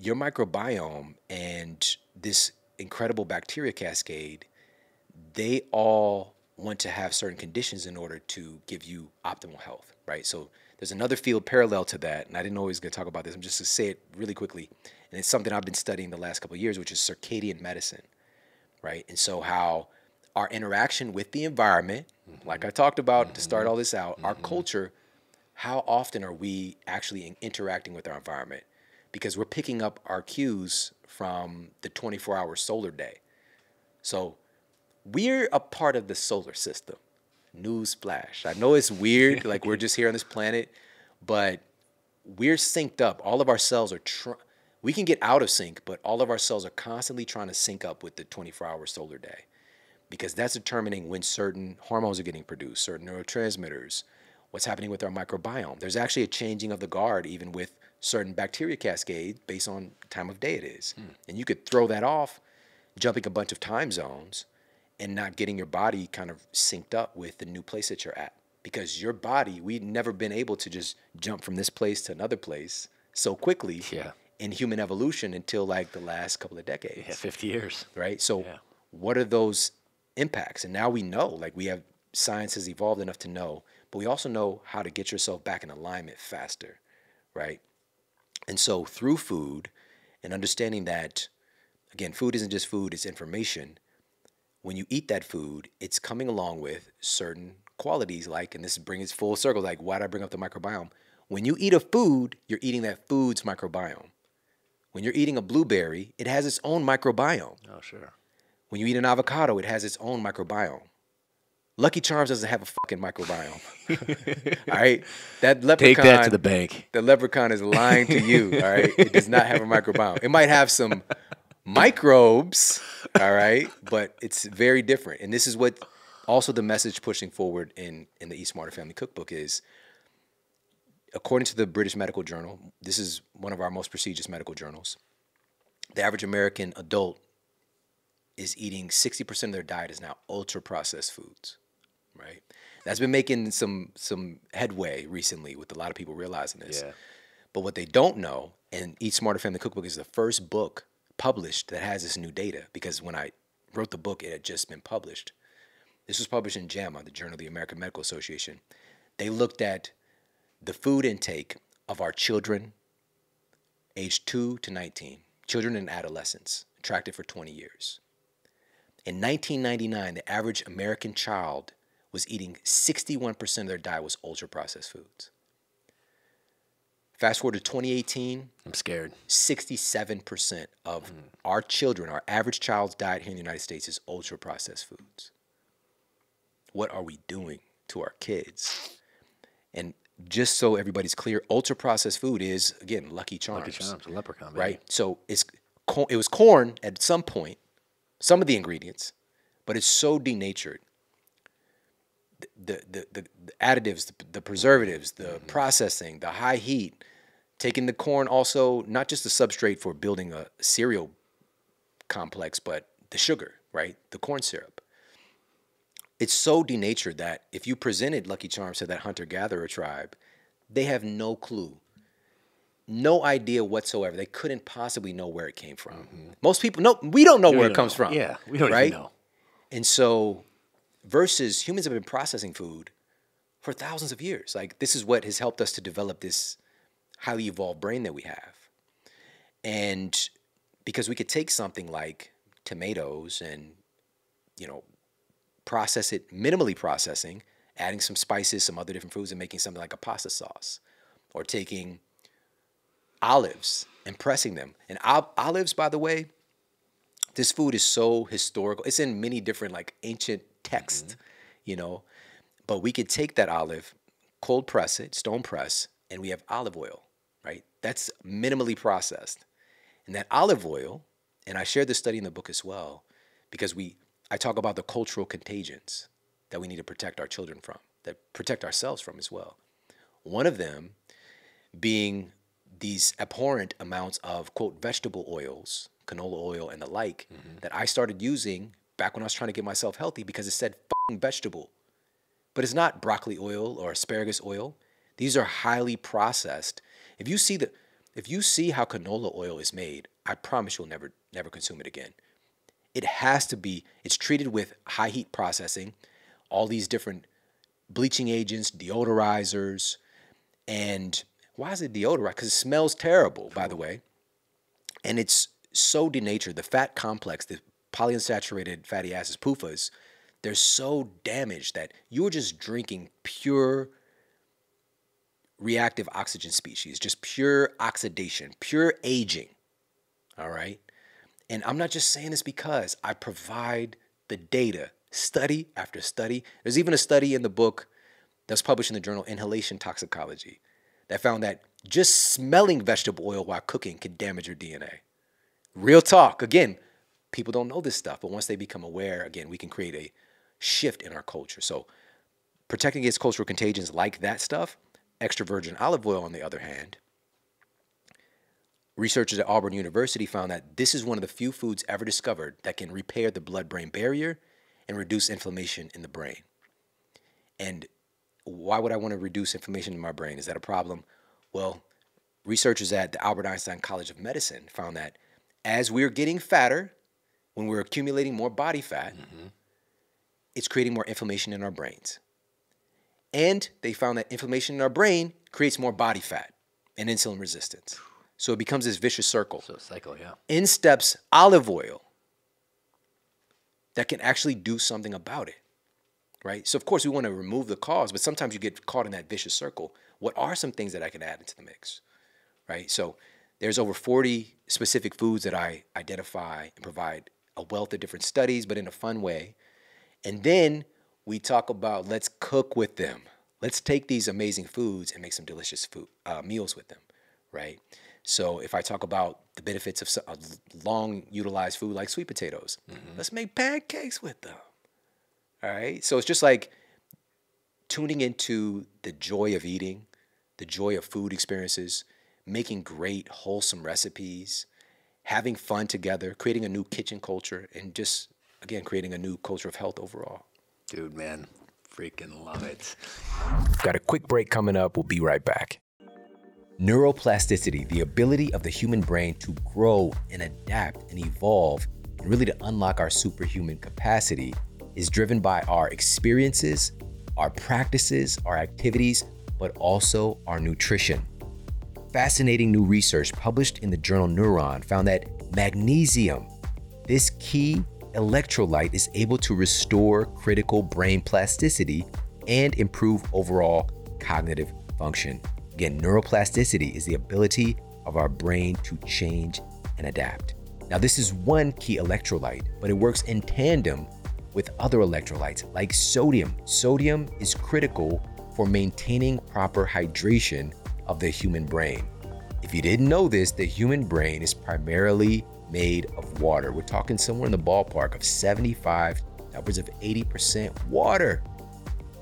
[SPEAKER 1] your microbiome and this incredible bacteria cascade, they all want to have certain conditions in order to give you optimal health, right? So there's another field parallel to that, and I didn't know I was going to talk about this. I'm just going to say it really quickly, and it's something I've been studying the last couple of years, which is circadian medicine, right? And so how our interaction with the environment, mm-hmm. like I talked about to start mm-hmm. all this out, our mm-hmm. culture, how often are we actually interacting with our environment? Because we're picking up our cues from the 24-hour solar day. So we're a part of the solar system. Newsflash. I know it's weird, like we're just here on this planet, but we're synced up. All of our cells are we can get out of sync, but all of our cells are constantly trying to sync up with the 24-hour solar day because that's determining when certain hormones are getting produced, certain neurotransmitters, what's happening with our microbiome. There's actually a changing of the guard even with certain bacteria cascades based on time of day it is. Hmm. And you could throw that off jumping a bunch of time zones and not getting your body kind of synced up with the new place that you're at. Because your body, we've never been able to just jump from this place to another place so quickly
[SPEAKER 3] Yeah.
[SPEAKER 1] in human evolution until like the last couple of decades
[SPEAKER 3] Yeah, 50 years.
[SPEAKER 1] right? So,
[SPEAKER 3] Yeah.
[SPEAKER 1] what are those impacts? And now we know, like, we have science has evolved enough to know, but we also know how to get yourself back in alignment faster, right? And so, through food and understanding that, again, food isn't just food, it's information. When you eat that food, it's coming along with certain qualities, like, and this brings full circle, like, why did I bring up the microbiome? When you eat a food, you're eating that food's microbiome. When you're eating a blueberry, it has its own microbiome.
[SPEAKER 3] Oh, sure.
[SPEAKER 1] When you eat an avocado, it has its own microbiome. Lucky Charms doesn't have a fucking microbiome. [LAUGHS] all right, that leprechaun.
[SPEAKER 3] Take that to the bank.
[SPEAKER 1] The leprechaun is lying to you. All right, it does not have a microbiome. It might have some microbes. All right, but it's very different. And this is what also the message pushing forward in in the Eat Smarter Family Cookbook is. According to the British Medical Journal, this is one of our most prestigious medical journals. The average American adult is eating 60% of their diet is now ultra processed foods? That's been making some some headway recently with a lot of people realizing this.
[SPEAKER 3] Yeah.
[SPEAKER 1] But what they don't know, and Eat Smarter Family Cookbook is the first book published that has this new data because when I wrote the book, it had just been published. This was published in JAMA, the Journal of the American Medical Association. They looked at the food intake of our children aged 2 to 19, children and adolescents, tracked it for 20 years. In 1999, the average American child was eating 61% of their diet was ultra processed foods. Fast forward to 2018,
[SPEAKER 3] I'm scared.
[SPEAKER 1] 67% of mm-hmm. our children, our average child's diet here in the United States is ultra processed foods. What are we doing to our kids? And just so everybody's clear, ultra processed food is again Lucky Charms.
[SPEAKER 3] Lucky Charms, a leprechaun, baby.
[SPEAKER 1] right? So it's it was corn at some point, some of the ingredients, but it's so denatured. The the the, the additives, the, the preservatives, the mm-hmm. processing, the high heat, taking the corn also not just the substrate for building a cereal complex, but the sugar, right? The corn syrup. It's so denatured that if you presented Lucky Charms to that hunter gatherer tribe, they have no clue no idea whatsoever. They couldn't possibly know where it came from. Mm-hmm. Most people, no, we don't know
[SPEAKER 3] We
[SPEAKER 1] where
[SPEAKER 3] don't
[SPEAKER 1] it comes
[SPEAKER 3] know.
[SPEAKER 1] from.
[SPEAKER 3] Yeah, we don't
[SPEAKER 1] right?
[SPEAKER 3] even know.
[SPEAKER 1] And so, versus humans have been processing food for thousands of years. Like this is what has helped us to develop this highly evolved brain that we have. And because we could take something like tomatoes and, you know, process it minimally processing, adding some spices, some other different foods, and making something like a pasta sauce, or taking olives and pressing them. And ol- olives, by the way, this food is so historical. It's in many different like ancient texts, mm-hmm. you know. But we could take that olive, cold press it, stone press, and we have olive oil, right? That's minimally processed. And that olive oil, and I shared this study in the book as well, because we I talk about the cultural contagions that we need to protect our children from, that protect ourselves from as well. One of them being these abhorrent amounts of quote vegetable oils, canola oil and the like mm-hmm. that I started using back when I was trying to get myself healthy because it said "fing vegetable. But it's not broccoli oil or asparagus oil. These are highly processed. If you see the if you see how canola oil is made, I promise you'll never never consume it again. It has to be it's treated with high heat processing, all these different bleaching agents, deodorizers, and why is it deodorized? Because it smells terrible, by the way. And it's so denatured. The fat complex, the polyunsaturated fatty acids, PUFAs, they're so damaged that you're just drinking pure reactive oxygen species, just pure oxidation, pure aging. All right. And I'm not just saying this because I provide the data, study after study. There's even a study in the book that's published in the journal Inhalation Toxicology that found that just smelling vegetable oil while cooking can damage your DNA. Real talk. Again, people don't know this stuff, but once they become aware, again, we can create a shift in our culture. So, protecting against cultural contagions like that stuff, extra virgin olive oil, on the other hand, researchers at Auburn University found that this is one of the few foods ever discovered that can repair the blood brain barrier and reduce inflammation in the brain. And why would I want to reduce inflammation in my brain? Is that a problem? Well, researchers at the Albert Einstein College of Medicine found that as we're getting fatter, when we're accumulating more body fat, mm-hmm. it's creating more inflammation in our brains. And they found that inflammation in our brain creates more body fat and insulin resistance. So it becomes this vicious circle.
[SPEAKER 3] So cycle, yeah.
[SPEAKER 1] In steps olive oil that can actually do something about it. Right? So of course we want to remove the cause, but sometimes you get caught in that vicious circle. what are some things that I can add into the mix, right? So there's over 40 specific foods that I identify and provide a wealth of different studies, but in a fun way. And then we talk about let's cook with them. Let's take these amazing foods and make some delicious food uh, meals with them, right? So if I talk about the benefits of a long utilized food like sweet potatoes, mm-hmm. let's make pancakes with them. All right. So it's just like tuning into the joy of eating, the joy of food experiences, making great, wholesome recipes, having fun together, creating a new kitchen culture, and just, again, creating a new culture of health overall.
[SPEAKER 3] Dude, man, freaking love it.
[SPEAKER 1] Got a quick break coming up. We'll be right back. Neuroplasticity, the ability of the human brain to grow and adapt and evolve, and really to unlock our superhuman capacity, is driven by our experiences, our practices, our activities, but also our nutrition. Fascinating new research published in the journal Neuron found that magnesium, this key electrolyte, is able to restore critical brain plasticity and improve overall cognitive function. Again, neuroplasticity is the ability of our brain to change and adapt. Now, this is one key electrolyte, but it works in tandem with other electrolytes like sodium. Sodium is critical for maintaining proper hydration of the human brain. If you didn't know this, the human brain is primarily made of water. We're talking somewhere in the ballpark of 75, upwards of 80% water.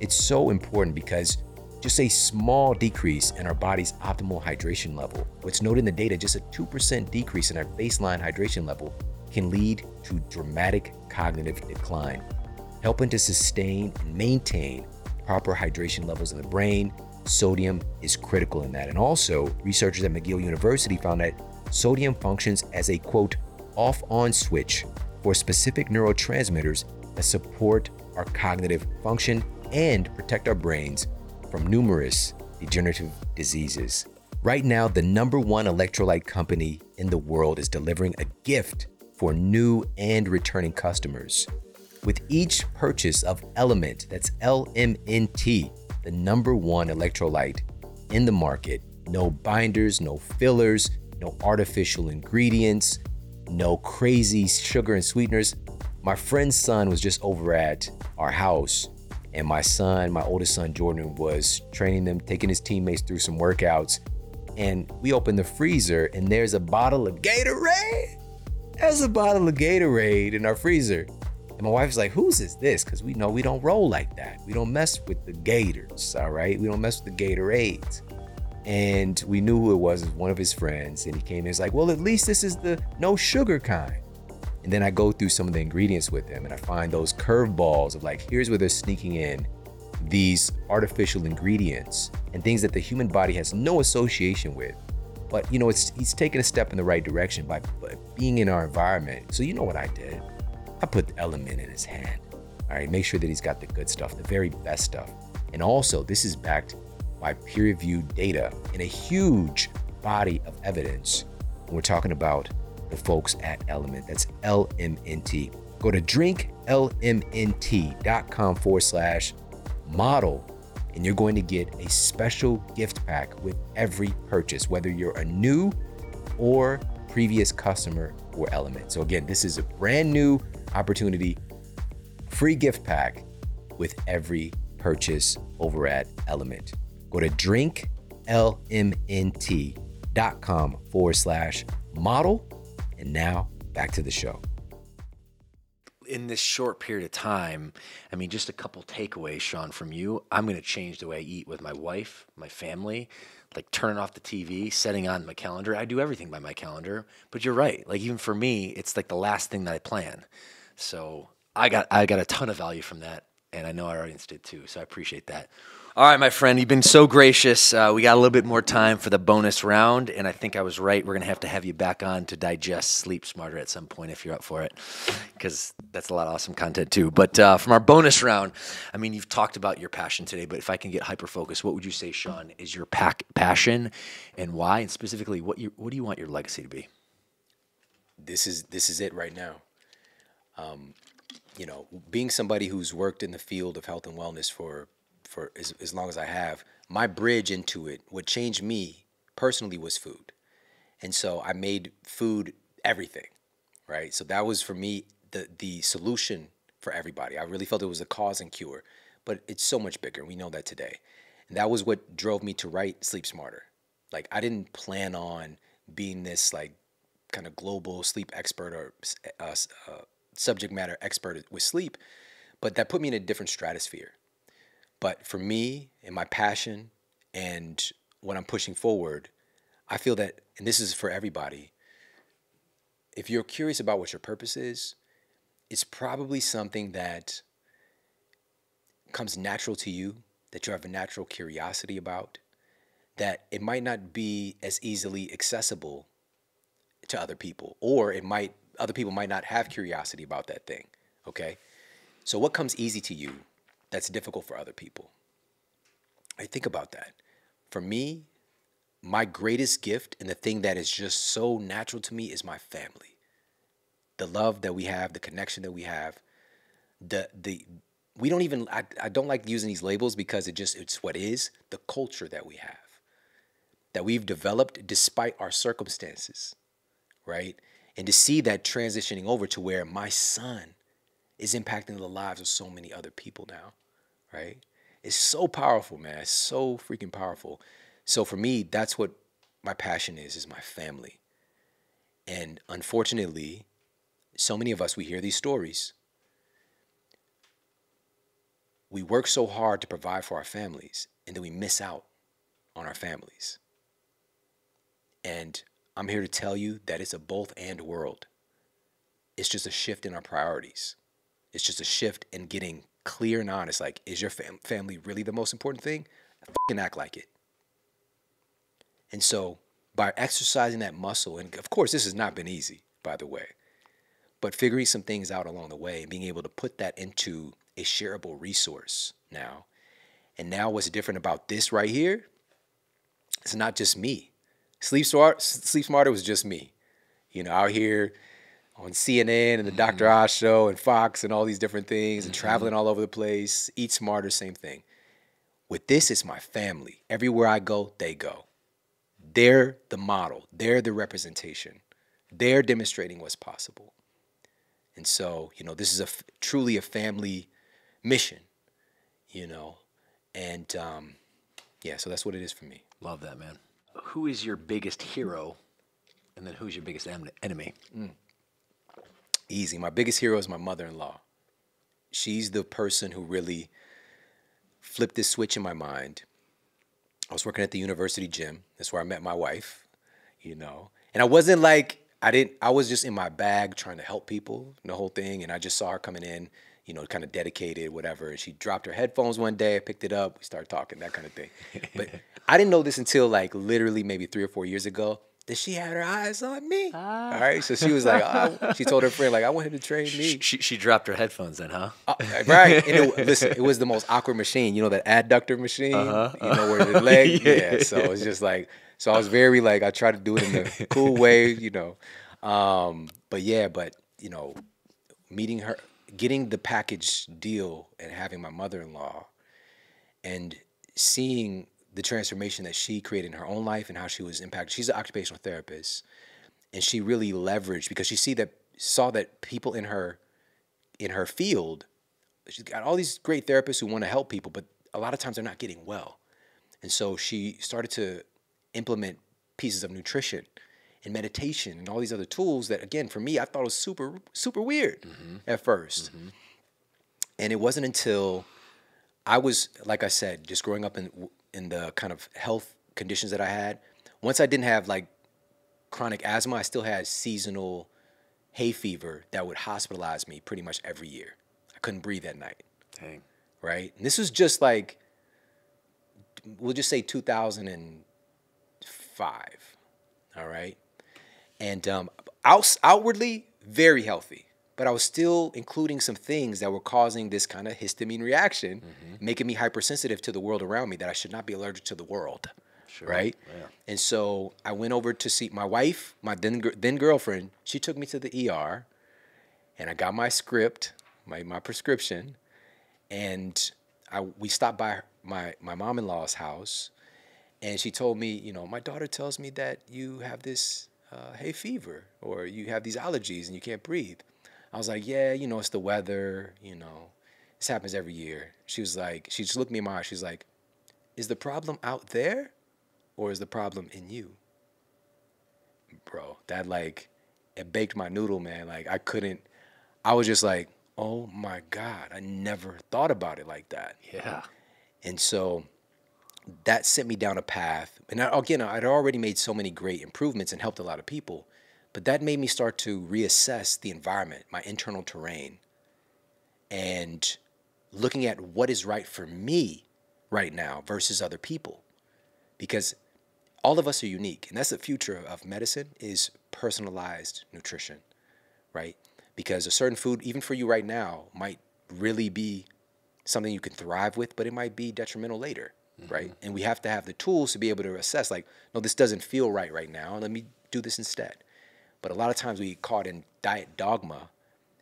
[SPEAKER 1] It's so important because just a small decrease in our body's optimal hydration level, what's noted in the data, just a 2% decrease in our baseline hydration level can lead to dramatic cognitive decline. Helping to sustain and maintain proper hydration levels in the brain Sodium is critical in that. And also, researchers at McGill University found that sodium functions as a quote, off on switch for specific neurotransmitters that support our cognitive function and protect our brains from numerous degenerative diseases. Right now, the number one electrolyte company in the world is delivering a gift for new and returning customers. With each purchase of Element, that's LMNT, the number one electrolyte in the market. No binders, no fillers, no artificial ingredients, no crazy sugar and sweeteners. My friend's son was just over at our house, and my son, my oldest son Jordan, was training them, taking his teammates through some workouts. And we opened the freezer, and there's a bottle of Gatorade. There's a bottle of Gatorade in our freezer. My wife's like, whose is this? Because we know we don't roll like that. We don't mess with the Gators, all right? We don't mess with the Gatorades. And we knew who it was, it was one of his friends. And he came in, he's like, well, at least this is the no sugar kind. And then I go through some of the ingredients with him and I find those curveballs of like, here's where they're sneaking in these artificial ingredients and things that the human body has no association with. But you know, it's he's taking a step in the right direction by, by being in our environment. So you know what I did. I put the element in his hand. All right, make sure that he's got the good stuff, the very best stuff. And also, this is backed by peer reviewed data and a huge body of evidence. we're talking about the folks at Element. That's LMNT. Go to drinklmnt.com forward slash model, and you're going to get a special gift pack with every purchase, whether you're a new or previous customer for Element. So, again, this is a brand new opportunity, free gift pack with every purchase over at Element. Go to drinklmnt.com forward slash model. And now back to the show.
[SPEAKER 3] In this short period of time, I mean, just a couple takeaways, Shawn, from you. I'm going to change the way I eat with my wife, my family, like turning off the TV, setting on my calendar. I do everything by my calendar. But you're right. Like, even for me, it's like the last thing that I plan. So I got I got a ton of value from that, and I know our audience did too. So I appreciate that. All right, my friend, you've been so gracious. Uh, we got a little bit more time for the bonus round, and I think I was right. We're gonna have to have you back on to digest Sleep Smarter at some point if you're up for it, because that's a lot of awesome content too. But uh, from our bonus round, I mean, you've talked about your passion today, but if I can get hyper focused, what would you say, Shawn, is your pack passion, and why, and specifically, what you what do you want your legacy to be?
[SPEAKER 1] This is this is it right now um, you know, being somebody who's worked in the field of health and wellness for for as, as long as I have, my bridge into it, what changed me personally was food. And so I made food everything, right? So that was for me the the solution for everybody. I really felt it was a cause and cure, but it's so much bigger. We know that today. And that was what drove me to write Sleep Smarter. Like I didn't plan on being this like kind of global sleep expert or uh, uh, subject matter expert with sleep, but that put me in a different stratosphere. But for me and my passion and what I'm pushing forward, I feel that, and this is for everybody, if you're curious about what your purpose is, it's probably something that comes natural to you, that you have a natural curiosity about, that it might not be as easily accessible to other people, or it might other people might not have curiosity about that thing. Okay? So what comes easy to you that's difficult for other people? I think about that. For me, my greatest gift and the thing that is just so natural to me is my family. The love that we have, the connection that we have, the the we don't even I, I don't like using these labels because it just it's what is the culture that we have that we've developed despite our circumstances right and to see that transitioning over to where my son is impacting the lives of so many other people now right? It's so powerful man. It's so freaking powerful. So for me that's what my passion is is my family. And unfortunately so many of us we hear these stories. We work so hard to provide for our families and then we miss out on our families. And I'm here to tell you that it's a both and world. It's just a shift in our priorities. It's just a shift in getting clear and honest. Like, is your fam- family really the most important thing? Fucking act like it. And so, by exercising that muscle, and of course, this has not been easy, by the way, but figuring some things out along the way and being able to put that into a shareable resource now. And now, what's different about this right here? It's not just me. Sleep Smart, Sleep Smarter was just me. You know, out here on CNN and the mm-hmm. Dr. Oz show and Fox and all these different things and mm-hmm. traveling all over the place. Eat Smarter, same thing. With this, it's my family. Everywhere I go, they go. They're the model. They're the representation. They're demonstrating what's possible. And so, you know, this is a truly a family mission, you know, and um, yeah, so that's what it is for me.
[SPEAKER 3] Love that, man. Who is your biggest hero, and then who's your biggest enemy? Mm.
[SPEAKER 1] Easy. My biggest hero is my mother-in-law. She's the person who really flipped this switch in my mind. I was working at the university gym. That's where I met my wife, you know. And I wasn't like I didn't I was just in my bag trying to help people, the whole thing, and I just saw her coming in you know, kind of dedicated, whatever. And she dropped her headphones one day. I picked it up. We started talking, that kind of thing. But [LAUGHS] I didn't know this until like literally maybe three or four years ago that she had her eyes on me. Ah. All right, so she was like, oh, [LAUGHS] she told her friend like, I want him to train me.
[SPEAKER 3] She, she dropped her headphones then, huh?
[SPEAKER 1] Uh, right. And it, [LAUGHS] listen, it was the most awkward machine. You know that adductor machine. Uh-huh. You know where the leg. yeah. yeah. So it's just like, so I was very like, I tried to do it in the cool way, you know. Um, but yeah, but you know, meeting her, getting the package deal and having my mother-in-law and seeing the transformation that she created in her own life and how she was impacted. She's an occupational therapist, and she really leveraged because she see that saw that people in her in her field, she's got all these great therapists who want to help people, but a lot of times they're not getting well, and so she started to implement pieces of nutrition and meditation and all these other tools that again for me I thought was super super weird mm-hmm. at 1st mm-hmm. And it wasn't until I was like I said just growing up in in the kind of health conditions that I had once I didn't have like chronic asthma I still had seasonal hay fever that would hospitalize me pretty much every year. I couldn't breathe at night.
[SPEAKER 3] Dang.
[SPEAKER 1] Right? And this was just like we'll just say 2005. All right and um, out, outwardly very healthy but i was still including some things that were causing this kind of histamine reaction mm-hmm. making me hypersensitive to the world around me that i should not be allergic to the world sure. right yeah. and so i went over to see my wife my then, then girlfriend she took me to the er and i got my script my, my prescription and I, we stopped by my my mom in law's house, and she told me, you know, my daughter tells me that you have this uh, hay fever or you have these allergies and you can't breathe. I was like, yeah, you know, it's the weather, you know, this happens every year. She was like, she just looked me in my eyes. She's like, is the problem out there or is the problem in you? Bro, that like, it baked my noodle, man. Like, I couldn't, I was just like, oh my God, I never thought about it like that.
[SPEAKER 3] Yeah.
[SPEAKER 1] And so that sent me down a path. And I, again, I'd already made so many great improvements and helped a lot of people, but that made me start to reassess the environment, my internal terrain, and looking at what is right for me right now versus other people. Because all of us are unique, and that's the future of medicine is personalized nutrition, right? Because a certain food, even for you right now, might really be something you can thrive with, but it might be detrimental later, mm-hmm. right? And we have to have the tools to be able to assess, like, no, this doesn't feel right right now. Let me do this instead. But a lot of times we get caught in diet dogma,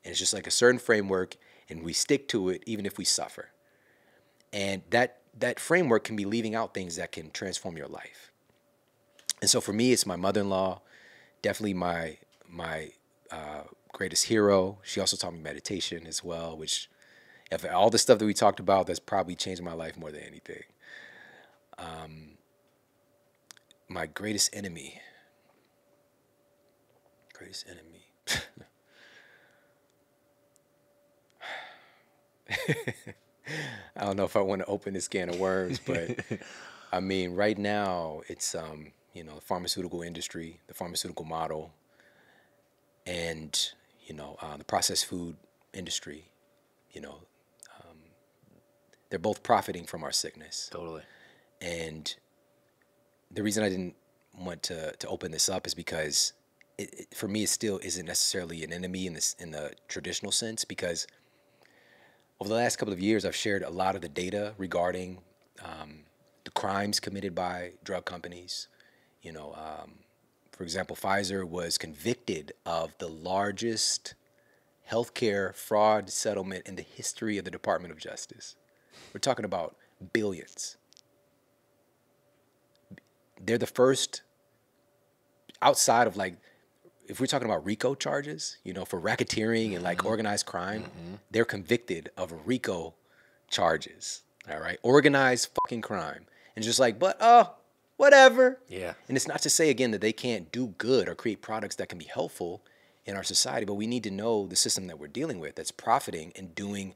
[SPEAKER 1] and it's just like a certain framework, and we stick to it even if we suffer. And that that framework can be leaving out things that can transform your life. And so for me, it's my mother-in-law, definitely my my uh, greatest hero. She also taught me meditation as well, which if all the stuff that we talked about, that's probably changed my life more than anything. Um, my greatest enemy. Greatest enemy. [LAUGHS] I don't know if I want to open this can of worms, but [LAUGHS] I mean, right now it's um, you know the pharmaceutical industry, the pharmaceutical model, and you know uh, the processed food industry. You know, they're both profiting from our sickness.
[SPEAKER 3] Totally.
[SPEAKER 1] And the reason I didn't want to to open this up is because it, it, for me it still isn't necessarily an enemy in this in the traditional sense because over the last couple of years I've shared a lot of the data regarding um, the crimes committed by drug companies. You know, um, for example, Pfizer was convicted of the largest healthcare fraud settlement in the history of the Department of Justice. We're talking about billions. They're the first outside of like if we're talking about RICO charges, you know, for racketeering and like mm-hmm. organized crime, mm-hmm. they're convicted of RICO charges. All right, organized fucking crime, and just like, but oh, whatever.
[SPEAKER 3] Yeah.
[SPEAKER 1] And it's not to say again that they can't do good or create products that can be helpful in our society, but we need to know the system that we're dealing with that's profiting and doing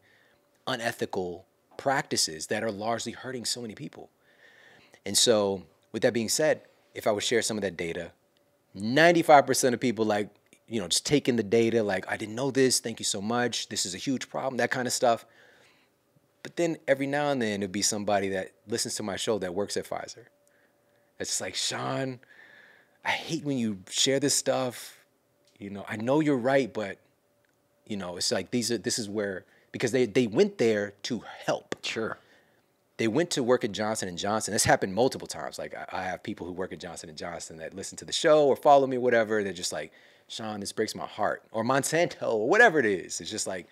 [SPEAKER 1] unethical practices that are largely hurting so many people. And so, with that being said, if I would share some of that data, 95% of people like, you know, just taking the data, like, I didn't know this, thank you so much, this is a huge problem, that kind of stuff. But then every now and then it'd be somebody that listens to my show that works at Pfizer. It's just like, Shawn, I hate when you share this stuff. You know, I know you're right, but you know, it's like these are this is where because they, they went there to help.
[SPEAKER 3] Sure.
[SPEAKER 1] They went to work at Johnson and Johnson. This happened multiple times. Like I, have people who work at Johnson and Johnson that listen to the show or follow me, whatever. They're just like, Shawn, this breaks my heart. Or Monsanto, or whatever it is. It's just like,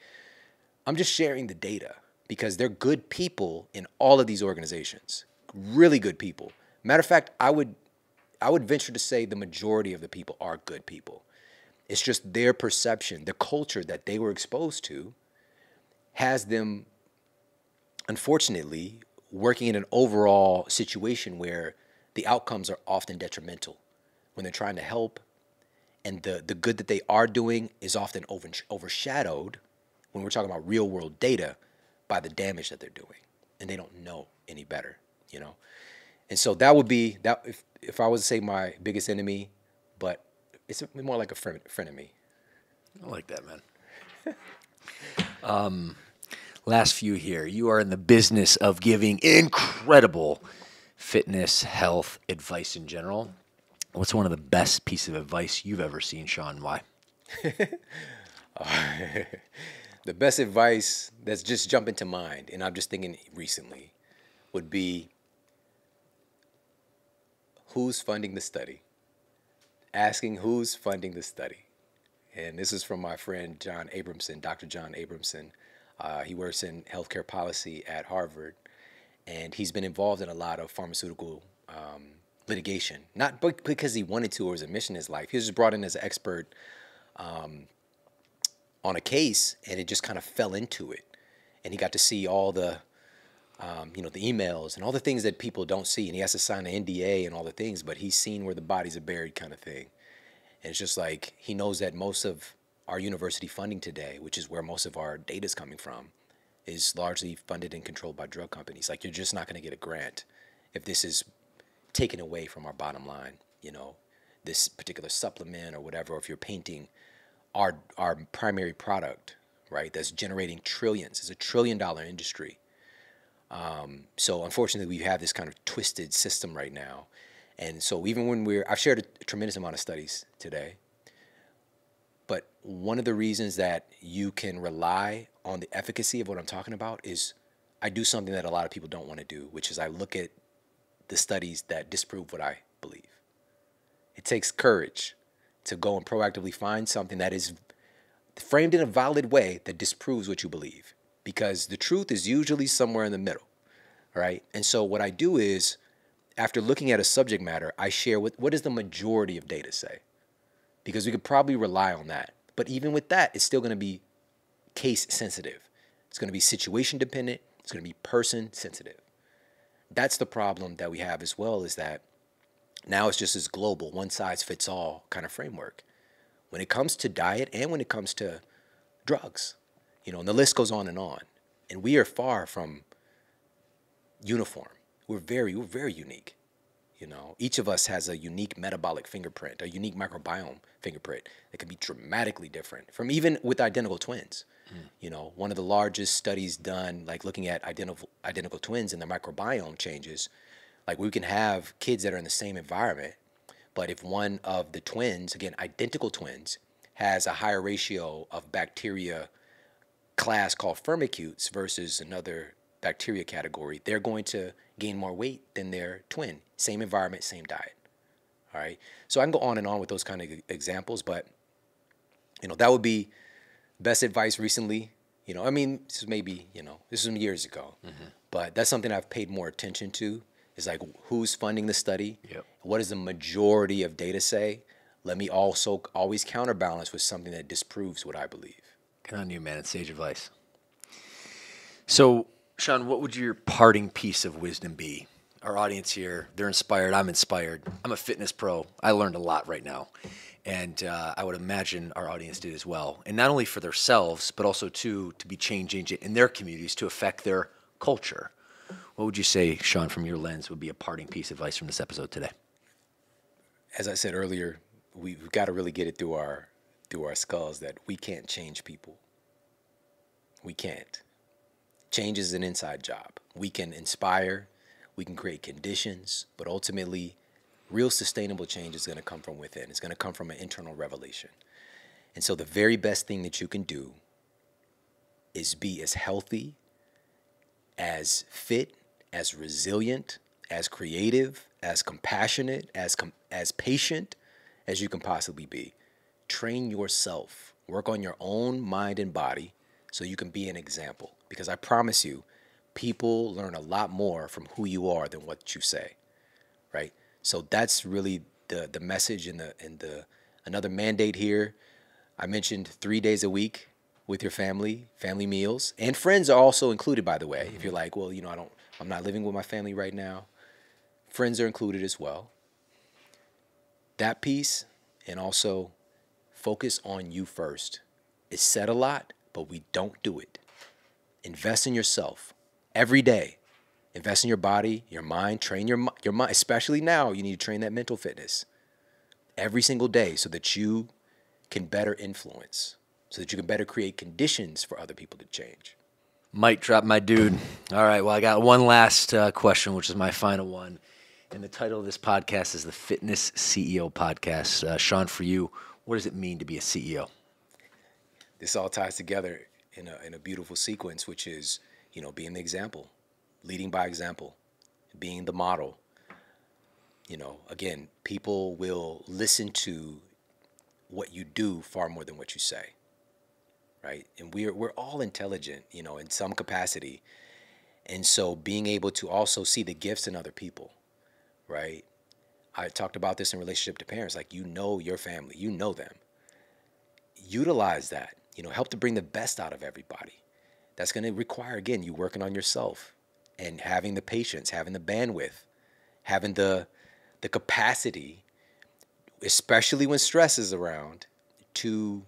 [SPEAKER 1] I'm just sharing the data because they're good people in all of these organizations. Really good people. Matter of fact, I would I would venture to say the majority of the people are good people. It's just their perception, the culture that they were exposed to has them, unfortunately, working in an overall situation where the outcomes are often detrimental when they're trying to help and the, the good that they are doing is often over, overshadowed when we're talking about real world data by the damage that they're doing and they don't know any better you know? And so that would be that if, if i was to say my biggest enemy but it's more like a friend, friend of me.
[SPEAKER 3] I like that man. [LAUGHS] Um, last few here. You are in the business of giving incredible fitness, health advice in general. What's one of the best piece of advice you've ever seen, Shawn? Why? [LAUGHS] [LAUGHS]
[SPEAKER 1] the best advice that's just jumping to mind, and I'm just thinking recently, would be who's funding the study? Asking who's funding the study. And this is from my friend John Abramson, Dr. John Abramson. Uh, he works in healthcare policy at Harvard. and he's been involved in a lot of pharmaceutical um, litigation. Not be- because he wanted to or was a mission in his life. He was just brought in as an expert um, on a case, and it just kind of fell into it. And he got to see all the, um, you know, the emails and all the things that people don't see. And he has to sign an NDA and all the things, but he's seen where the bodies are buried, kind of thing. And it's just like he knows that most of our university funding today, which is where most of our data is coming from, is largely funded and controlled by drug companies. Like you're just not going to get a grant if this is taken away from our bottom line. You know, this particular supplement or whatever. Or if you're painting our our primary product, right, that's generating trillions. It's a trillion dollar industry. Um, so unfortunately, we have this kind of twisted system right now. And so even when we're, I've shared a tremendous amount of studies today. One of the reasons that you can rely on the efficacy of what I'm talking about is I do something that a lot of people don't want to do, which is I look at the studies that disprove what I believe. It takes courage to go and proactively find something that is framed in a valid way that disproves what you believe because the truth is usually somewhere in the middle, right? And so what I do is after looking at a subject matter, I share what, what does the majority of data say? Because we could probably rely on that. But even with that, it's still going to be case sensitive. It's going to be situation dependent. It's going to be person sensitive. That's the problem that we have as well is that now it's just this global, one size fits all kind of framework. When it comes to diet and when it comes to drugs, you know, and the list goes on and on. And we are far from uniform. We're very, we're very unique. You know, each of us has a unique metabolic fingerprint, a unique microbiome fingerprint that can be dramatically different from even with identical twins. Mm. You know, one of the largest studies done, like looking at identical identical twins and their microbiome changes, like we can have kids that are in the same environment, but if one of the twins, again, identical twins, has a higher ratio of bacteria class called firmicutes versus another bacteria category, they're going to gain more weight than their twin. Same environment, same diet. All right. So I can go on and on with those kind of examples, but you know that would be best advice recently. You know, I mean, this is maybe you know this is years ago, mm-hmm. but that's something I've paid more attention to. Is like who's funding the study?
[SPEAKER 3] Yep.
[SPEAKER 1] What does the majority of data say? Let me also always counterbalance with something that disproves what I believe.
[SPEAKER 3] Good on you, man. It's sage advice. So, Shawn, what would your parting piece of wisdom be? Our audience here, they're inspired. I'm inspired. I'm a fitness pro. I learned a lot right now. And uh, I would imagine our audience did as well. And not only for themselves, but also to, to be changing in their communities to affect their culture. What would you say, Shawn, from your lens, would be a parting piece of advice from this episode today?
[SPEAKER 1] As I said earlier, we've got to really get it through our through our skulls that we can't change people. We can't. Change is an inside job. We can inspire, we can create conditions, but ultimately, real sustainable change is going to come from within. It's going to come from an internal revelation. And so, the very best thing that you can do is be as healthy, as fit, as resilient, as creative, as compassionate, as com- as patient as you can possibly be. Train yourself. Work on your own mind and body so you can be an example. Because I promise you, people learn a lot more from who you are than what you say. Right? So that's really the the message and the and the another mandate here. I mentioned three days a week with your family, family meals, and friends are also included. By the way, if mm-hmm. you're like, well, you know, I don't, I'm not living with my family right now, friends are included as well. That piece, and also focus on you first. It's said a lot, but we don't do it. Invest in yourself every day. Invest in your body, your mind, train your, your mind, especially now, you need to train that mental fitness every single day so that you can better influence, so that you can better create conditions for other people to change.
[SPEAKER 3] Might drop my dude. All right, well, I got one last uh, question, which is my final one. And the title of this podcast is the Fitness CEO Podcast. Uh, Shawn, for you, what does it mean to be a CEO?
[SPEAKER 1] This all ties together in a, in a beautiful sequence, which is, you know, being the example, leading by example, being the model. You know, again, people will listen to what you do far more than what you say, right? And we're we're all intelligent, you know, in some capacity. And so being able to also see the gifts in other people, right? I talked about this in relationship to parents. Like, you know your family, you know them. Utilize that, you know, help to bring the best out of everybody. That's going to require, again, you working on yourself and having the patience, having the bandwidth, having the, the capacity, especially when stress is around, to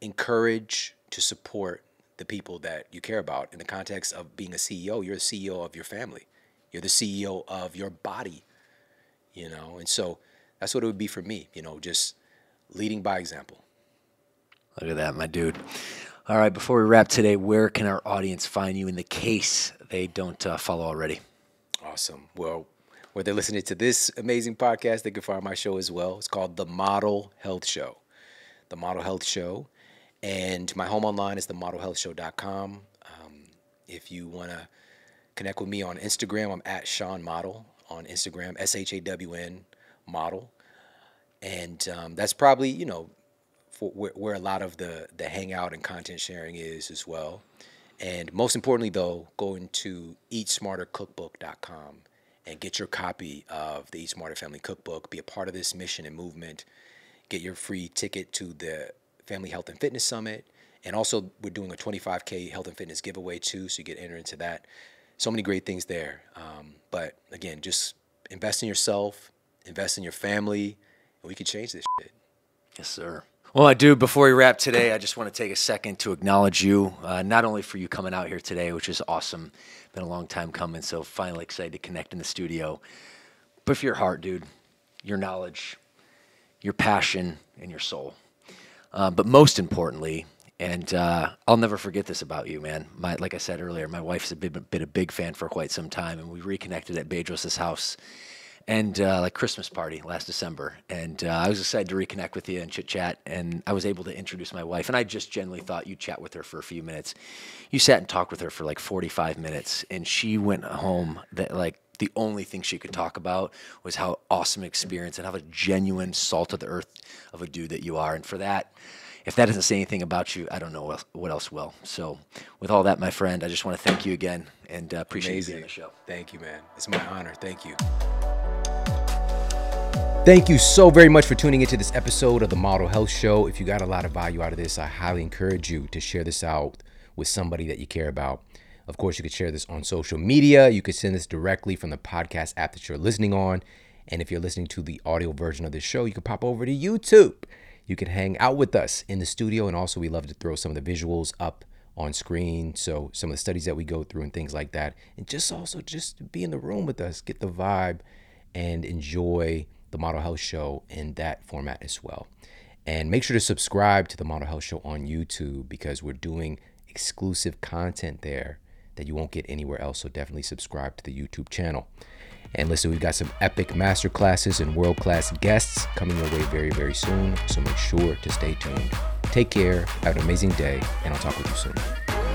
[SPEAKER 1] encourage, to support the people that you care about. In the context of being a CEO, you're the CEO of your family, you're the CEO of your body, you know, and so that's what it would be for me, you know, just leading by example.
[SPEAKER 3] Look at that, my dude. All right, before we wrap today, where can our audience find you in the case they don't uh, follow already?
[SPEAKER 1] Awesome. Well, where they're listening to this amazing podcast, they can find my show as well. It's called The Model Health Show. The Model Health Show. And my home online is themodelhealthshow.com. Um, if you want to connect with me on Instagram, I'm at Shawn Model on Instagram, S H A W N Model. And um, that's probably, you know, for where, where a lot of the, the hangout and content sharing is as well. And most importantly, though, go into eatsmartercookbook.com and get your copy of the Eat Smarter Family Cookbook. Be a part of this mission and movement. Get your free ticket to the Family Health and Fitness Summit. And also, we're doing a 25K health and fitness giveaway too, so you get entered into that. So many great things there. Um, but again, just invest in yourself, invest in your family, and we can change this shit.
[SPEAKER 3] Yes, sir. Well, I do. Before we wrap today, I just want to take a second to acknowledge you, uh, not only for you coming out here today, which is awesome. Been a long time coming, so finally excited to connect in the studio. But for your heart, dude, your knowledge, your passion, and your soul. Uh, but most importantly, and uh, I'll never forget this about you, man. My, like I said earlier, my wife's been, been a big fan for quite some time, and we reconnected at Bedros' house and uh, like Christmas party last December. And uh, I was excited to reconnect with you and chit chat. And I was able to introduce my wife. And I just generally thought you'd chat with her for a few minutes. You sat and talked with her for like 45 minutes, and she went home that like the only thing she could talk about was how awesome experience and how a genuine salt of the earth of a dude that you are. And for that, if that doesn't say anything about you, I don't know what else will. So, with all that, my friend, I just want to thank you again and uh, appreciate Amazing. you being on the show.
[SPEAKER 1] Thank you, man. It's my honor. Thank you. Thank you so very much for tuning into this episode of the Model Health Show. If you got a lot of value out of this, I highly encourage you to share this out with somebody that you care about. Of course, you could share this on social media. You could send this directly from the podcast app that you're listening on. And if you're listening to the audio version of this show, you could pop over to YouTube. You can hang out with us in the studio. And also, we love to throw some of the visuals up on screen. So, some of the studies that we go through and things like that. And just also just be in the room with us, get the vibe, and enjoy the Model Health Show in that format as well. And make sure to subscribe to the Model Health Show on YouTube because we're doing exclusive content there that you won't get anywhere else. So definitely subscribe to the YouTube channel. And listen, we've got some epic master classes and world class guests coming your way very, very soon. So make sure to stay tuned. Take care, have an amazing day, and I'll talk with you soon.